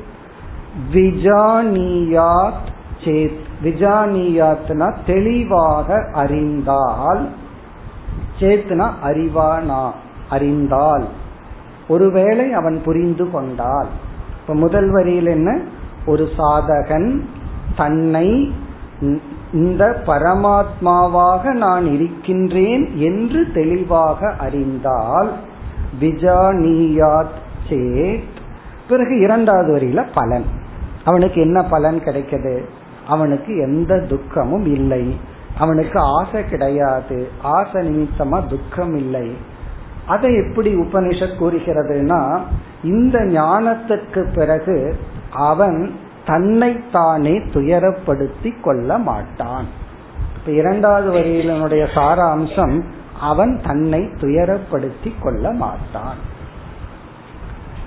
விஜானியாத் சேத் விஜானியாத்னா தெளிவாக அறிந்தால் சேத்னா அறிவானா அறிந்தால். ஒருவேளை அவன் புரிந்து கொண்டால். இப்ப முதல் வரியில் என்ன? ஒரு சாதகன் தன்னை இந்த பரமாத்மாவாக நான் இருக்கின்றேன் என்று தெளிவாக அறிந்தால் விஜானியாத் சேத். பிறகு இரண்டாவது வரியில பலன். அவனுக்கு என்ன பலன் கிடைக்குது? அவனுக்கு எந்த துக்கமும் இல்லை. அவனுக்கு ஆசை கிடையாது. ஆசை நிமித்தமா துக்கம் இல்லை. அதை எப்படி உபனிஷத் கூறுகிறதுனா இந்த ஞானத்துக்கு பிறகு அவன் தன்னைத்தானே துயரப்படுத்தி கொள்ள மாட்டான். இப்ப இரண்டாவது வரியினுடைய சாராம்சம் அவன் தன்னை துயரப்படுத்தி கொள்ள மாட்டான்.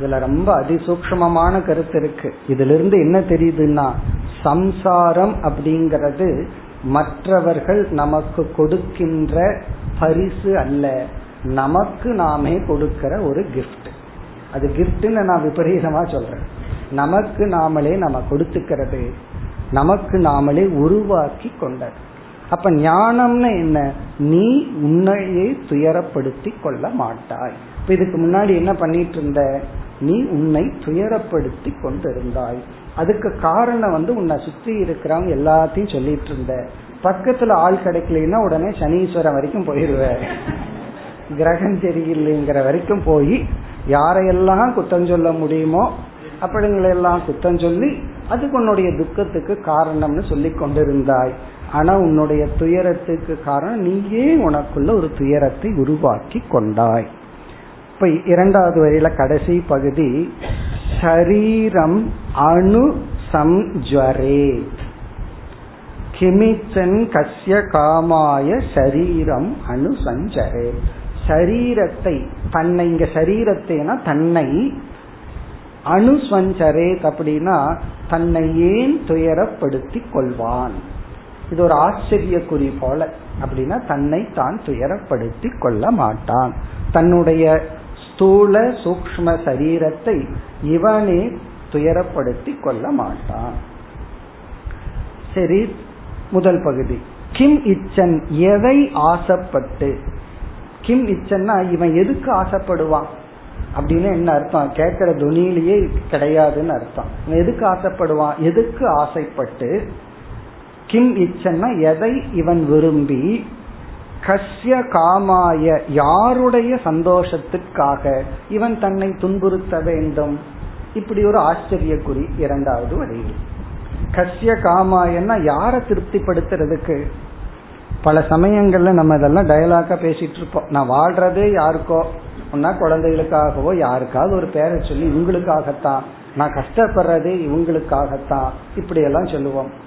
இதுல ரொம்ப அதிசூக்மமான கருத்து இருக்கு. இதுல இருந்து என்ன தெரியுதுன்னா சம்சாரம் அப்படிங்கிறது மற்றவர்கள் நமக்கு கொடுக்கின்ற பரிசு அல்ல. நமக்கு நாமே கொடுக்கிற ஒரு கிஃப்ட் அது கிஃப்ட்னு நான் விபரீதமா சொல்றேன். நமக்கு நாமளே நம்ம கொடுத்துக்கிறது. நமக்கு நாமளே உருவாக்கி கொண்டது. அப்ப ஞானம்னு என்ன? நீ உன்னையே துயரப்படுத்தி கொள்ள மாட்டாய். இப்ப இதுக்கு முன்னாடி என்ன பண்ணிட்டு இருந்த நீ உன்னை துயரப்படுத்தி கொண்டிருந்தாய். அதுக்கு காரணம் வந்து உன்னை சுத்தி இருக்கிறவங்க எல்லாத்தையும் சொல்லிட்டு இருந்த பக்கத்துல ஆள் கிடைக்கலன்னா உடனே சனீஸ்வரன் வரைக்கும் போயிருவ. கிரகம் சரியில்லைங்கிற வரைக்கும் போய் யாரையெல்லாம் குத்தம் சொல்ல முடியுமோ அப்படிங்களெல்லாம் குத்தம் சொல்லி அதுக்கு உன்னுடைய துக்கத்துக்கு காரணம்னு சொல்லி கொண்டிருந்தாய். ஆனா உன்னுடைய துயரத்துக்கு காரணம் நீயே உனக்குள்ள ஒரு துயரத்தை உருவாக்கி கொண்டாய். இப்ப இரண்டாவது வரையில கடைசி பகுதி சரீரம் அணு சம்ஜரே கிமிச்சன் கசிய காமாய சரீரம் அணு சஞ்சரே சரீரத்தை தன்னை இங்க சரீரத்தைனா தன்னை அணுஸ்வஞ்சரேத் அப்படின்னா தன்னை ஏன் துயரப்படுத்தி கொள்வான்? இது ஒரு ஆச்சரிய குறி போல. அப்படின்னா தன்னை தான் துயரப்படுத்தி கொள்ள மாட்டான். தன்னுடைய ஸ்தூல சூக்ம சரீரத்தை இவனே துயரப்படுத்தி கொள்ள மாட்டான். சரி முதல் பகுதி. கிம் இச்சன் எதை ஆசைப்பட்டு? கிம் இச்சன்னா இவன் எதுக்கு ஆசைப்படுவான்? அப்படின்னு என்ன அர்த்தம்? கேட்கிற துணியிலேயே கிடையாதுன்னு அர்த்தம். இவன் எதுக்கு ஆசைப்படுவான்? எதுக்கு ஆசைப்பட்டு? கிம் இச்சன்னா எதை இவன் விரும்பி கஷ்ய காமாய யாருடைய சந்தோஷத்துக்காக இவன் தன்னை துன்புறுத்த வேண்டும்? இப்படி ஒரு ஆச்சரிய குறி இரண்டாவது வரையில் கஷ்ய காமாயன்னா யாரை திருப்திப்படுத்துறதுக்கு? பல சமயங்கள்ல நம்ம இதெல்லாம் டயலாக்கா பேசிட்டு இருப்போம். நான் வாழ்றதே யாருக்கோ? ஒன்னா குழந்தைகளுக்காகவோ யாருக்காவது ஒரு பேரை சொல்லி இவங்களுக்காகத்தான். நான் கஷ்டப்படுறதே இவங்களுக்காகத்தான். இப்படி எல்லாம் சொல்லுவோம்.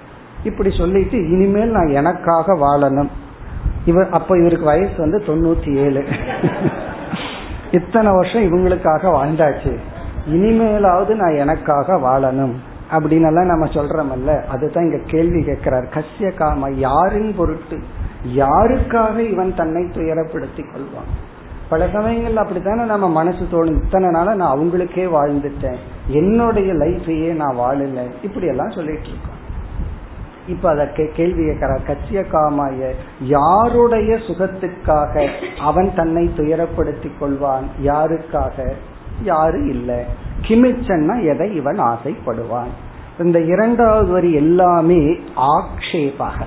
இப்படி சொல்லிட்டு இனிமேல் நான் எனக்காக வாழணும். இவர் அப்ப இவருக்கு வயசு வந்து தொண்ணூத்தி ஏழு. இத்தனை வருஷம் இவங்களுக்காக வாழ்ந்தாச்சு. இனிமேலாவது நான் எனக்காக வாழணும். அப்படின்னு எல்லாம் நம்ம சொல்றோம்ல அதுதான் இங்க கேள்வி கேட்கிறார். கசிய காம யாரின் பொருட்டு யாருக்காக இவன் தன்னை துயரப்படுத்தி கொள்வான்? பல சமயங்கள்ல அப்படித்தானே நம்ம மனசு தோணும். இத்தனை நாள நான் அவங்களுக்கே வாழ்ந்துட்டேன். என்னுடைய லைஃபையே நான் வாழல. இப்படி எல்லாம் சொல்லிட்டு இருக்கோம். இப்ப அதற்கு கேள்வி கேட்கிறார். கச்சிய காமாய யாருடைய சுகத்துக்காக அவன் தன்னை துயரப்படுத்திக் கொள்வான்? யாருக்காக? யாரு இல்லை. கிமிச்சன்னா எதை இவன் ஆசைப்படுவான்? இந்த இரண்டாவது வரி எல்லாமே ஆக்ஷேபாக.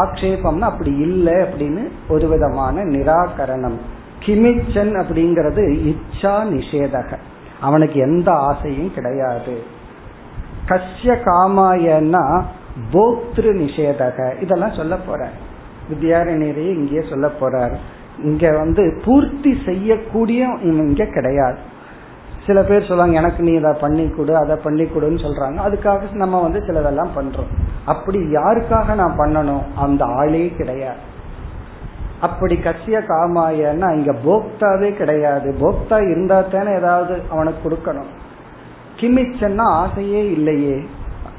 ஆக்ஷேபம்னா அப்படி இல்லை அப்படின்னு ஒரு விதமான நிராகரணம். கிமிச்சன் அப்படிங்கிறது இச்சா நிஷேதக. அவனுக்கு எந்த ஆசையும் கிடையாது. கஷ்ய காமாயன்னா போக்திரு நிஷேதக இதெல்லாம் சொல்ல போற வித்யாரண்யரையே இங்கேயே சொல்ல போறார். இங்க வந்து பூர்த்தி செய்யக்கூடிய இங்க கிடையாது. சில பேர் சொல்லுவாங்க எனக்கு நீ இதை பண்ணி கொடு அதை பண்ணி கொடுன்னு சொல்றாங்க. அதுக்காக நம்ம வந்து சிலதெல்லாம் பண்றோம். அப்படி யாருக்காக நான் பண்ணணும்? அந்த ஆளே கிடையாது. அப்படி கசிய காமாயன்னா இங்க போக்தாவே கிடையாது. போக்தா இருந்தா தானே ஏதாவது அவனுக்கு கொடுக்கணும். கிமிச்சன்னா ஆசையே இல்லையே.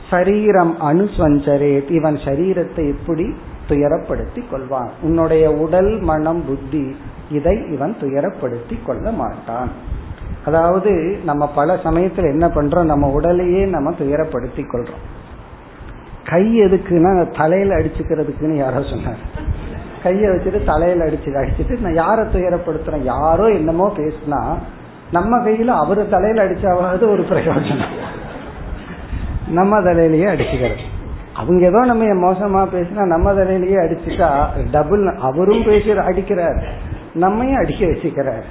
சரீரம் அனுஸ்வஞ்சரே இவன் சரீரத்தை எப்படி துயரப்படுத்தி கொள்வான்? உன்னுடைய உடல் மனம் புத்தி இதை இவன் துயரப்படுத்தி கொள்ள மாட்டான். அதாவது நம்ம பல சமயத்துல என்ன பண்றோம்? நம்ம உடலையே நம்ம துயரப்படுத்தி கொள்றோம். கை எதுக்குன்னா தலையில அடிச்சுக்கிறதுக்குன்னு யாரோ சொன்னார் கையை வச்சுட்டு தலையில அடிச்சு அடிச்சுட்டு நான் யாரை துயரப்படுத்துறேன்? யாரோ என்னமோ பேசினா நம்ம கையில அவரு தலையில அடிச்சாவது ஒரு பிரயோஜனம். நம்ம தலையிலேயே அடிச்சுக்கிறது. அவங்க ஏதோ நம்ம மோசமா பேசினா நம்ம தலையிலேயே அடிச்சுட்டா டபுள் அவரும் பேசி அடிக்கிறார். நம்மையும் அடிக்க வச்சுக்கிறார்.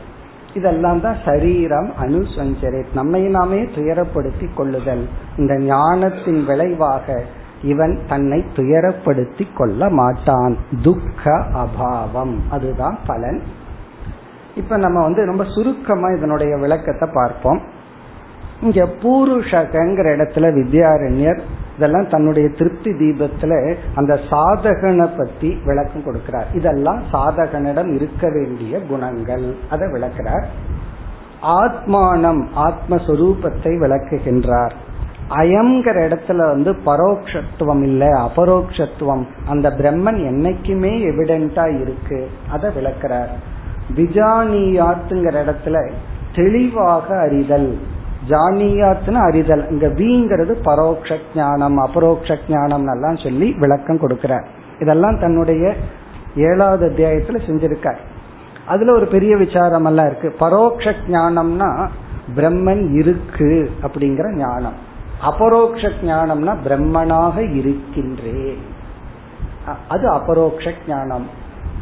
இதெல்லாம் தான் சரீரம் அனுசஞ்சரே நம்மை நாமே துயரப்படுத்தி கொள்ளுதல். இந்த ஞானத்தின் விளைவாக இவன் தன்னை துயரப்படுத்தி கொள்ள மாட்டான். துக்க அபாவம். அதுதான் பலன். இப்ப நம்ம வந்து ரொம்ப சுருக்கமா இதனுடைய விளக்கத்தை பார்ப்போம். இங்க பூருஷகங்கிற இடத்துல வித்யாரண்யர் இதெல்லாம் தன்னுடைய திருப்தி தீபத்துல அந்த சாதகனை பத்தி விளக்கம் கொடுக்கிறார். இதெல்லாம் சாதகனிடம் இருக்க வேண்டிய குணங்கள். அதை விளக்கிறார். ஆத்மானம் ஆத்மஸ்வரூபத்தை விளக்குகின்றார். அயம்ங்கிற இடத்துல வந்து பரோக்ஷத்துவம் இல்ல அபரோக்ஷத்துவம். அந்த பிரம்மன் என்னைக்குமே எவிடென்டா இருக்கு. அதை விளக்கிறார். விஜானியாத்துங்கிற இடத்துல தெளிவாக அறிதல். ஜானியாத்னு அறிதல். இங்க வீங்கிறது பரோட்ச ஞானம் அபரோக்ஷ ஞானம் எல்லாம் சொல்லி விளக்கம் கொடுக்கிறார். இதெல்லாம் தன்னுடைய ஏழாவது அத்தியாயத்துல செஞ்சிருக்கார். அதுல ஒரு பெரிய விசாரம் எல்லாம் இருக்கு. பரோட்ச ஞானம்னா பிரம்மன் இருக்கு அப்படிங்கிற ஞானம். அபரோக்ஷ ஞானம்னா பிரம்மனாக இருக்கின்றேன் அது அபரோக்ஷ ஞானம்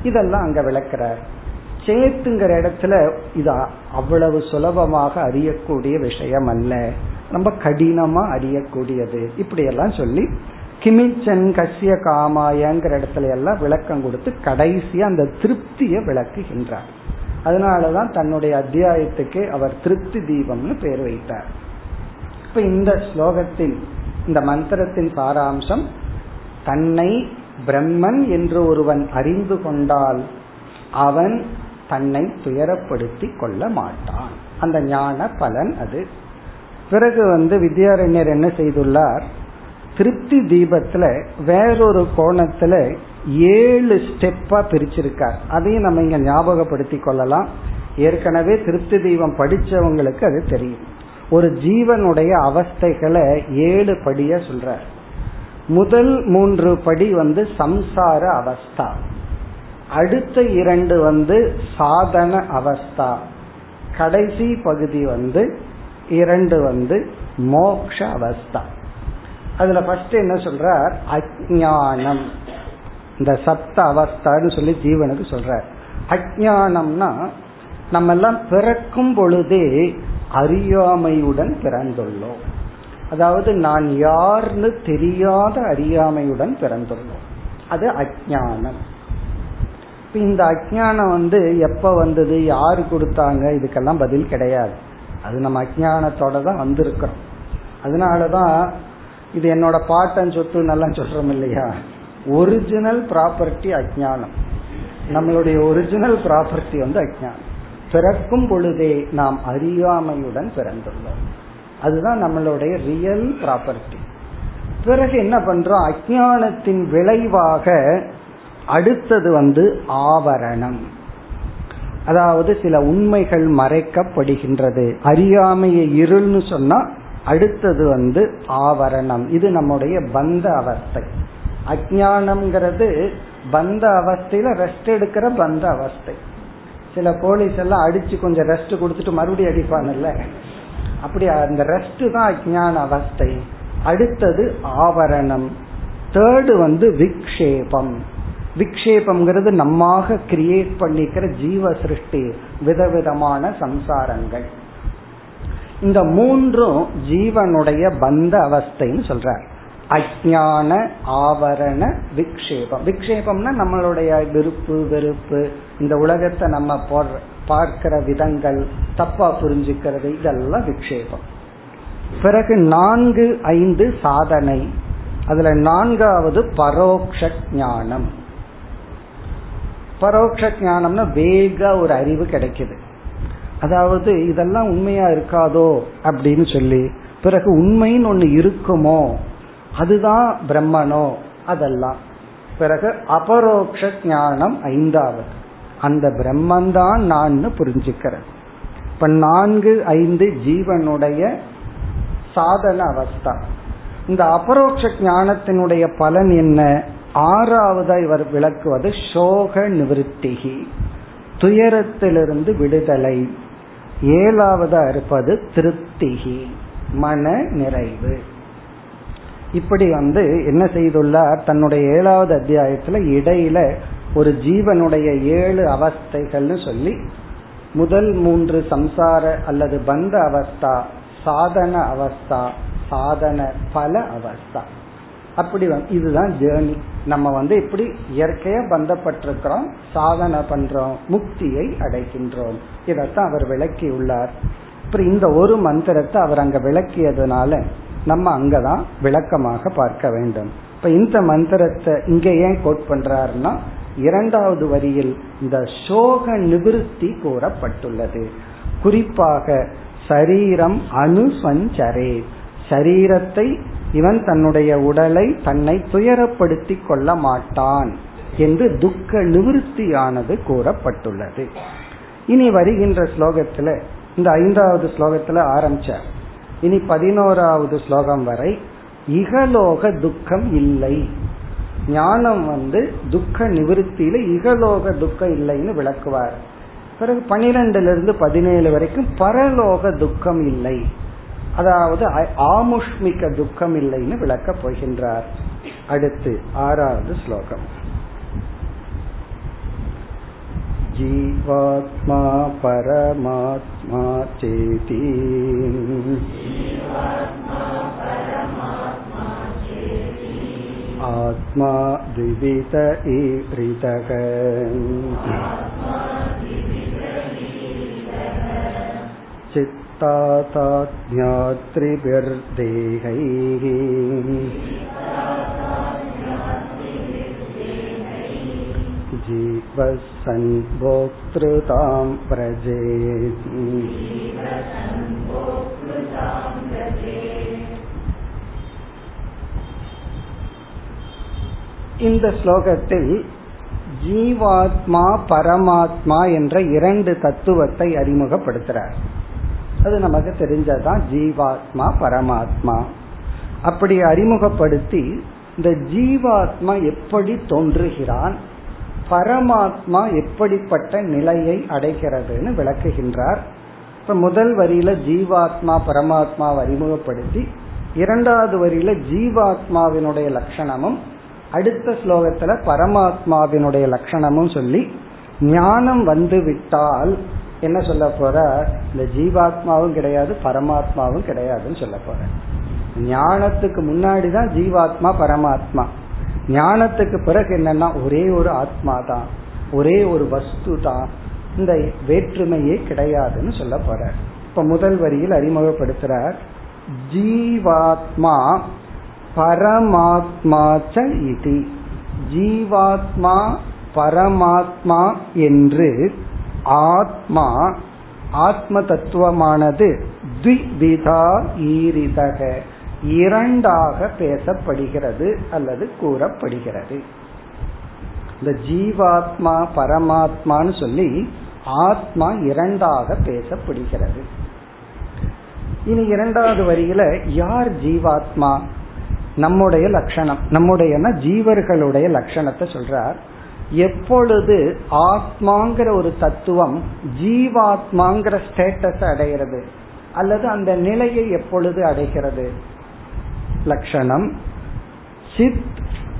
இதெல்லாம் அங்க விளக்கிறார். சேத்துங்கிற இடத்துல இது அவ்வளவு சுலபமாக அறியக்கூடிய விஷயம் அல்ல ரொம்ப கடினமா அறியக்கூடியது. இப்படி எல்லாம் சொல்லி கிமிச்சன் கசிய காமாயங்கிற இடத்துல எல்லாம் விளக்கம் கொடுத்து கடைசியா அந்த திருப்தியை விளக்குகின்றார். அதனாலதான் தன்னுடைய அத்தியாயத்துக்கு அவர் திருப்தி தீபம்னு பேர் வைத்தார். இப்ப இந்த ஸ்லோகத்தின் இந்த மந்திரத்தின் சாராம்சம் தன்னை பிரம்மன் என்று ஒருவன் அறிந்து கொண்டால் அவன் தன்னை துயரப்படுத்தி கொள்ள மாட்டான். அந்த ஞான பலன் அது. பிறகு வந்து வித்யாரண்யர் என்ன செய்துள்ளார்? திருப்தி தீபத்துல வேறொரு கோணத்துல ஏழு ஸ்டெப்பா பிரிச்சிருக்கார். அதையும் நம்ம இங்க ஞாபகப்படுத்தி கொள்ளலாம். ஏற்கனவே திருப்தி தீபம் படிச்சவங்களுக்கு அது தெரியும். ஒரு ஜீவனுடைய அவஸ்தைகளை ஏழு படிய சொல்றார். முதல் மூன்று படி வந்து சம்சார அவஸ்தா. அடுத்த இரண்டு வந்து சாதன அவஸ்தா. கடைசி பகுதி வந்து இரண்டு வந்து மோக்ஷ அவஸ்தா. அதுல ஃபர்ஸ்ட் என்ன சொல்றார்? அஜானம் இந்த சப்த அவஸ்தான்னு சொல்லி ஜீவனுக்கு சொல்றார். அஜானம்னா நம்ம எல்லாம் பிறக்கும் பொழுதே அறியாமையுடன் பிறந்துள்ளோம். அதாவது நான் யார்னு தெரியாத அறியாமையுடன் பிறந்துள்ளோம். அது அஜானம் இந்த அஜானம் வந்து எப்ப வந்தது யாரு கொடுத்தாங்க இதுக்கெல்லாம் பதில் கிடையாது. அது நம்ம அஜானத்தோட தான் வந்திருக்கிறோம். அதனாலதான் இது என்னோட பாட்டன் சொத்து நல்லா சொல்றோம் இல்லையா? ஒரிஜினல் ப்ராப்பர்ட்டி அஜானம் நம்மளுடைய ஒரிஜினல் ப்ராப்பர்ட்டி வந்து அஜானம் பிறக்கும் பொழுதே நாம் அறியாமையுடன் பிறந்துள்ளோம். அதுதான் நம்மளுடைய ரியல் ப்ராப்பர்ட்டி பிறகு என்ன பண்றோம்? அஜானத்தின் விளைவாக அடுத்தது வந்து ஆவரணம். அதாவது சில உண்மைகள் மறைக்கப்படுகின்றது. அறியாமையை இருள்னு சொன்னா அடுத்தது வந்து ஆவரணம். இது நம்முடைய பந்த அவஸ்தை. அஜானம்ங்கிறது பந்த அவஸ்தையில ரெஸ்ட் எடுக்கிற பந்த அவஸ்தை. சில போலீஸ் எல்லாம் அடிச்சு கொஞ்சம் ரெஸ்ட் கொடுத்துட்டு மறுபடியும் அடிப்பாங்கல்ல. அப்படி அந்த ரெஸ்ட் தான் அஜான அவஸ்தை. அடுத்தது ஆவரணம். தேர்டு வந்து விக்ஷேபம். விக்ஷேபம்ங்கிறது நம்மாக கிரியேட் பண்ணிக்கிற ஜீவ சிருஷ்டி விதவிதமான சம்சாரங்கள். இந்த மூன்றும் ஜீவனுடைய பந்த அவஸ்தைன்னு சொல்றார். அஜான ஆவரண விக்ஷேபம். விக்ஷேபம்னா நம்மளுடைய விருப்பு வெறுப்பு இந்த உலகத்தை நம்ம பார்க்கிற விதங்கள் தப்பா புரிஞ்சுக்கிறது இதெல்லாம் விக்ஷேபம். பிறகு நான்கு ஐந்து சாதனை. அதுல நான்காவது பரோக்ஷ ஞானம். பரோட்ச ஞானம்னா வேக ஒரு அறிவு கிடைக்குது. அதாவது இதெல்லாம் உண்மையா இருக்காதோ அப்படின்னு சொல்லி பிறகு உண்மைன்னு ஒண்ணு இருக்குமோ அதுதான் பிரம்மனோ அதெல்லாம். பிறகு அபரோக்ஷ ஞானம் ஐந்தாவது. அந்த பிரம்மந்தான் நான் புரிஞ்சுக்கிறேன் இப்ப நான்கு ஐந்து ஜீவனுடைய சாதன அவஸ்தா. இந்த அபரோக்ஷ ஞானத்தினுடைய பலன் என்ன? ஆறாவதா இவர் விளக்குவது சோக நிவத்திகி துயரத்திலிருந்து விடுதலை. ஏழாவதா இருப்பது திருப்திகி. மன நிறைவு. இப்படி வந்து என்ன செய்துள்ளார்? தன்னுடைய ஏழாவது அத்தியாயத்துல இடையில ஒரு ஜீவனுடைய ஏழு அவஸ்தைகள்னு சொல்லி முதல் மூன்று சம்சார அல்லது பந்த அவஸ்தா சாதன அவஸ்தா சாதன பல அவஸ்தா. அப்படி இதுதான் ஜேர்னி நம்ம வந்து இப்படி இயற்கையா பந்தப்பட்டிருக்கிறோம் சாதனை பண்றோம் முக்தியை அடைகின்றோம். இதத்தான் அவர் விளக்கியுள்ளார். அப்புறம் இந்த ஒரு மந்திரத்தை அவர் அங்க விளக்கியதுனால நம்ம அங்கதான் விளக்கமாக பார்க்க வேண்டும். இப்ப இந்த மந்திரத்தை இங்க ஏன் கோட் பண்றாருன்னா இரண்டாவது வரியில் இந்த சோக நிவிருத்தி கூறப்பட்டுள்ளது. குறிப்பாக சரீரம் அனுசஞ்சரே சரீரத்தை இவன் தன்னுடைய உடலை தன்னை துயரப்படுத்திக் கொள்ள மாட்டான் என்று துக்க நிவிருத்தியானது கூறப்பட்டுள்ளது. இனி வருகின்ற ஸ்லோகத்துல இந்த ஐந்தாவது ஸ்லோகத்துல ஆரம்பிச்சார் இனி பதினோராவது ஸ்லோகம் வரை இகலோக துக்கம் இல்லை. ஞானம் வந்து துக்க நிவிருத்தியில இகலோக துக்கம் இல்லைன்னு விளக்குவார். பிறகு பனிரெண்டுல இருந்து பதினேழு வரைக்கும் பரலோக துக்கம் இல்லை. அதாவது ஆமுஷ்மிக துக்கம் இல்லைன்னு விளக்கப் போகின்றார் அடுத்து ஆறாவது ஸ்லோகம் जीवात्मा परमात्मा चेति आत्मा द्विविध ईरितः चित्ताताज्ञात्रिभिर्देहैः जीवः सन् भोक्तृतां व्रजेत् இந்த ஸ்லோகத்தில் ஜீவாத்மா பரமாத்மா என்ற இரண்டு தத்துவத்தை அறிமுகப்படுத்துறார் அது நமக்கு தெரிஞ்சதான் ஜீவாத்மா பரமாத்மா. அப்படி அறிமுகப்படுத்தி இந்த ஜீவாத்மா எப்படி தோன்றுகிறான் பரமாத்மா எப்படிப்பட்ட நிலையை அடைகிறதுன்னு விளக்குகின்றார். இப்ப முதல் வரியில ஜீவாத்மா பரமாத்மா அறிமுகப்படுத்தி இரண்டாவது வரியில ஜீவாத்மாவினுடைய லட்சணமும் அடுத்த ஸ்லோகத்துல பரமாத்மாவினுடைய லட்சணமும் சொல்லி ஞானம் வந்து விட்டால் என்ன சொல்ல போற? இந்த ஜீவாத்மாவும் கிடையாது பரமாத்மாவும் கிடையாதுன்னு சொல்ல போற. ஞானத்துக்கு முன்னாடிதான் ஜீவாத்மா பரமாத்மா. ஞானத்துக்கு பிறகு என்னன்னா ஒரே ஒரு ஆத்மா தான் ஒரே ஒரு வஸ்து தான் இந்த வேற்றுமையே கிடையாதுன்னு சொல்ல போற. இப்ப முதல் வரியில் அறிமுகப்படுத்துறார் ஜீவாத்மா பரமாத்மா இது. ஜீவாத்மா பரமாத்மா என்று ஆத்மா ஆத்ம தத்துவமானது த்விவிதா ஈரிதக. இரண்டாக பேசப்படுகிறது அல்லது கூறப்படுகிறது. இந்த ஜீவாத்மா பரமாத்மான்னு சொல்லி ஆத்மா இரண்டாக பேசப்படுகிறது. இனி இரண்டாவது வரியில யார் ஜீவாத்மா? நம்முடைய லட்சணம். நம்முடைய ஜீவர்களுடைய லட்சணத்தை சொல்றார். எப்பொழுது ஆத்மாங்கிற ஒரு தத்துவம் ஜீவாத்மாங்கிற ஸ்டேட்டஸ் அடைகிறது? அல்லது அந்த நிலையை எப்பொழுது அடைகிறது? லட்சணம் சித்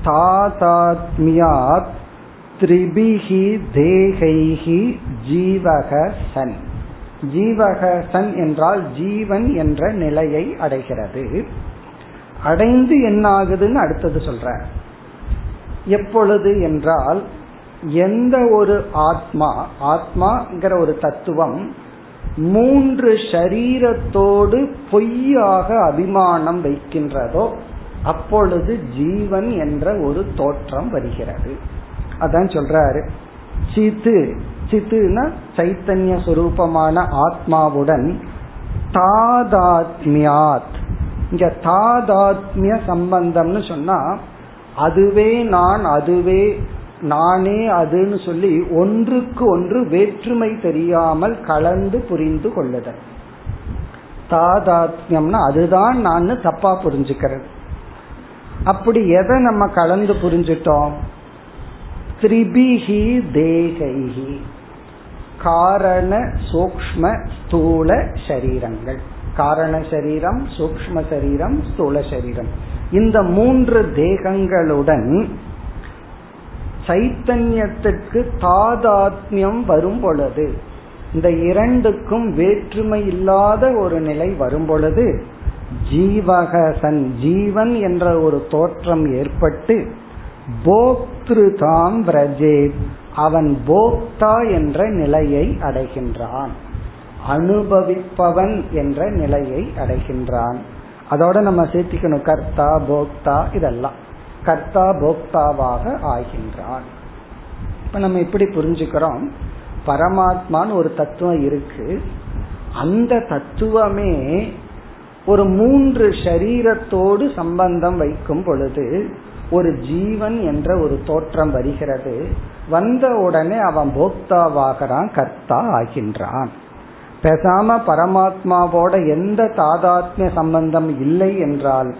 தாதாத்மியாத் த்ரிபிஹி தேகைஹி ஜீவக சன். ஜீவக சன் என்றால் ஜீவன் என்ற நிலையை அடைகிறது. அடைந்து என்ன ஆகுதுன்னு அடுத்தது சொல்ற எப்பொழுது என்றால் எந்த ஒரு ஆத்மா ஆத்மாங்கிற ஒரு தத்துவம் மூன்று ஷரீரத்தோடு பொய்யாக அபிமானம் வைக்கின்றதோ அப்பொழுது ஜீவன் என்ற ஒரு தோற்றம் வருகிறது. அதான் சொல்றாரு. சித்து சித்துனா சைத்தன்ய சுரூபமான ஆத்மாவுடன் தாதாத்மியாத். இங்க தாதாத்மிய சம்பந்தம்னு சொன்னா அதுவே நான் அதுவே நானே அதுன்னு சொல்லி ஒன்றுக்கு ஒன்று வேற்றுமை தெரியாமல் கலந்து புரிந்து கொள்ளுதல். தாதாத்மியம்னா அதுதான் நான் தப்பா புரிஞ்சுக்கிறது. அப்படி எதை நம்ம கலந்து புரிஞ்சிட்டோம்? திரிபிஹி தேகைஹி. காரண சூக்ம ஸ்தூல சரீரங்கள். காரண சரீரம் சூக்ம சரீரம் ஸ்தூல சரீரம். இந்த மூன்று தேகங்களுடன் சைத்தன்யத்திற்கு தாதாத்மியம் வரும் பொழுது இந்த இரண்டுக்கும் வேற்றுமை இல்லாத ஒரு நிலை வரும் பொழுது ஜீவகசன் ஜீவன் என்ற ஒரு தோற்றம் ஏற்பட்டு போக்திருதாம் பிரஜேத் அவன் போக்தா என்ற நிலையை அடைகின்றான். அனுபவிப்பவன் என்ற நிலையை அடைகின்றான். அதோட நம்ம சேர்த்திக்கணும் கர்த்தா போக்தா இதெல்லாம். கர்த்தா போக்தாவாக ஆகின்றான். இப்ப நம்ம எப்படி புரிஞ்சுக்கிறோம். பரமாத்மான்னு ஒரு தத்துவம் இருக்கு. அந்த தத்துவமே ஒரு மூன்று ஷரீரத்தோடு சம்பந்தம் வைக்கும் பொழுது ஒரு ஜீவன் என்ற ஒரு தோற்றம் வருகிறது. வந்த உடனே அவன் போக்தாவாகிறான் கர்த்தா ஆகின்றான். பேசாம பரமாத்மாவோட எந்த தாதாத்மிய சம்பந்தம் இல்லை என்றால்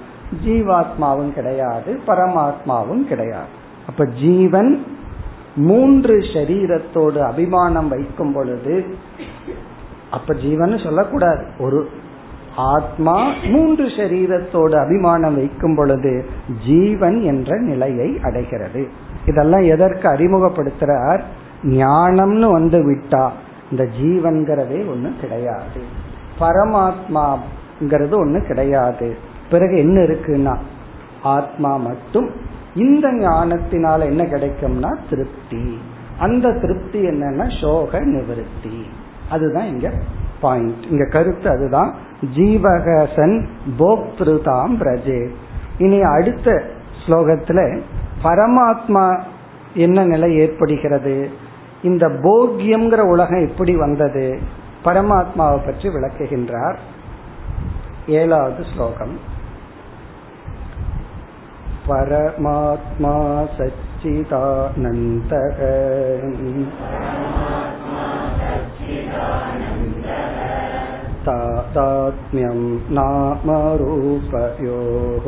ஜீவாத்மாவும் கிடையாது பரமாத்மாவும் கிடையாது. அப்ப ஜீவன் மூன்று சரீரத்தோடு அபிமானம் வைக்கும் பொழுது அப்ப ஜீவன் சொல்லக்கூடாது. ஒரு ஆத்மா மூன்று சரீரத்தோடு அபிமானம் வைக்கும் பொழுது ஜீவன் என்ற நிலையை அடைகிறது. இதெல்லாம் எதற்கு அறிமுகப்படுத்துறார்? ஞானம்னு வந்து விட்டா இந்த ஜீவன்கிறதே ஒண்ணு கிடையாது. பரமாத்மாங்கிறது ஒண்ணு கிடையாது. பிறகு என்ன இருக்குன்னா ஆத்மா மட்டும் இந்த ஞானத்தினால என்ன கிடைக்கும்னா திருப்தி. அந்த திருப்தி என்னன்னா சோக நிவர்த்தி. அதுதான் இங்க பாயிண்ட் இங்க கருத்து அதுதான். ஜீவகசன் போக்திருதாம் பிரஜே. இனி அடுத்த ஸ்லோகத்துல பரமாத்மா என்ன நிலை ஏற்படுகிறது? இந்த போக்கியம்ங்கிற உலகம் எப்படி வந்தது? பரமாத்மாவை பற்றி விளக்குகின்றார். ஏழாவது ஸ்லோகம். परमात्मा सच्चिदानन्दः तादात्म्यं नामरूपयोः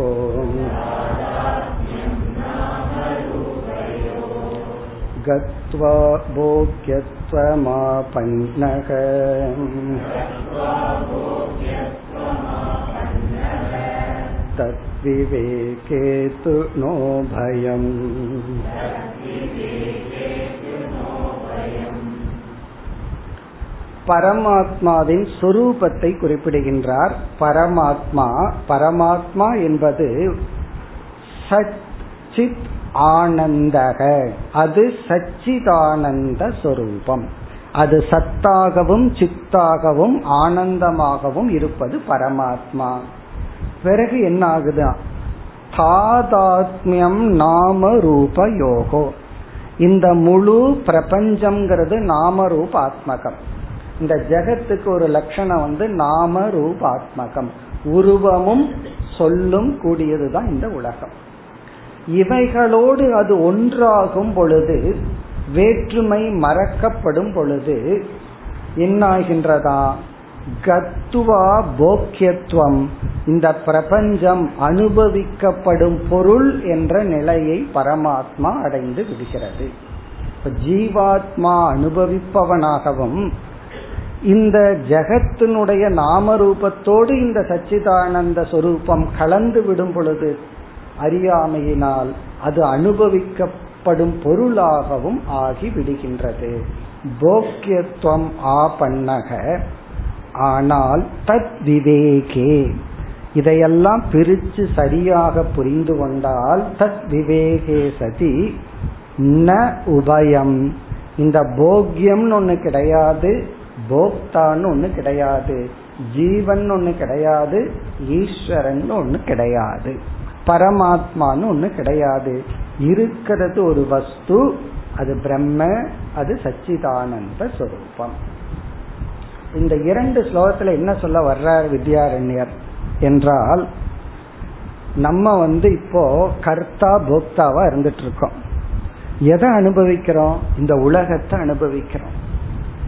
गत्वा भोग्यत्वमापन्नः तद्विवेके तु नो भयम् பரமாத்மாவின் சொரூபத்தை குறிப்பிடுகின்றார் பரமாத்மா பரமாத்மா என்பது சச்சித் ஆனந்தக அது சச்சிதானந்த சொரூபம் அது சத்தாகவும் சித்தாகவும் ஆனந்தமாகவும் இருப்பது பரமாத்மா பிறகு என்ன ஆகுது? தாதாத்மியம் நாம ரூப யோகோ. இந்த முழு பிரபஞ்சம்ங்கிறது நாம ரூப ஆத்மகம் இந்த ஜெகத்துக்கு ஒரு லட்சணம் வந்து நாம ரூப ஆத்மகம் உருவமும் சொல்லும் கூடியதுதான் இந்த உலகம். இவைகளோடு அது ஒன்றாகும் பொழுது வேற்றுமை மறக்கப்படும் பொழுது என்னாகின்றதா? கத்துவா போக்கியத்துவம். இந்த பிரபஞ்சம் அனுபவிக்கப்படும் பொருள் என்ற நிலையை பரமாத்மா அடைந்து விடுகிறது. ஜீவாத்மா அனுபவிப்பவனாகவும் இந்த ஜெகத்தினுடைய நாம ரூபத்தோடு இந்த சச்சிதானந்த சொரூபம் கலந்து விடும் பொழுது அறியாமையினால் அது அனுபவிக்கப்படும் பொருளாகவும் ஆகி விடுகின்றது போக்கியத்துவம் ஆபன்னக. ஆனால் தத் விவேகே. இதையெல்லாம் பிரித்து சரியாக புரிந்து கொண்டால் தத் விவேகே சதி ந உபயம். இந்த போக்கியம்னு ஒன்று கிடையாது போக்தான்னு ஒன்று கிடையாது ஜீவன் ஒன்று கிடையாது ஈஸ்வரன் ஒன்று கிடையாது பரமாத்மான்னு ஒன்று கிடையாது. இருக்கிறது ஒரு வஸ்து அது பிரம்ம அது சச்சிதானந்த சொரூபம். இந்த இரண்டு ஸ்லோகத்துல என்ன சொல்ல வர்றார் வித்யாரண்யர் என்றால் நம்ம வந்து இப்போ கர்த்தா போக்தாவா இருந்துட்டு இருக்கோம் எதை அனுபவிக்கிறோம்? இந்த உலகத்தை அனுபவிக்கிறோம்.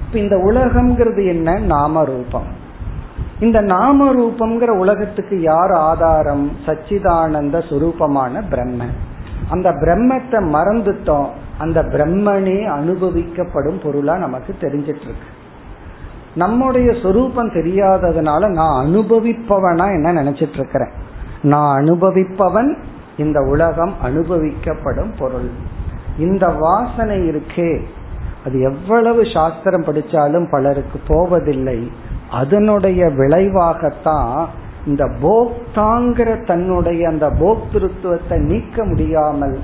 இப்ப இந்த உலகம்ங்கிறது என்ன? நாம ரூபம் இந்த நாம ரூபம்ங்கிற உலகத்துக்கு யார் ஆதாரம்? சச்சிதானந்த சுரூபமான பிரம்மன். அந்த பிரம்மத்தை மறந்துட்டோம். அந்த பிரம்மனே அனுபவிக்கப்படும் பொருளா நமக்கு தெரிஞ்சிட்டு இருக்கு நம்முடைய சொரூபம் தெரியாததுனால நான் அனுபவிப்பவனா என்ன நினைச்சிட்டு இருக்கிறேன் நான் அனுபவிப்பவன் இந்த உலகம் அனுபவிக்கப்படும் பொருள். இந்த வாசனை இருக்கே. அது எவ்வளவு சாஸ்திரம் படிச்சாலும் பலருக்கு போவதில்லை. அதனுடைய விளைவாகத்தான் இந்த போக்தாங்கிற தன்னுடைய அந்த போக்திருத்துவத்தை நீக்க முடியாமல்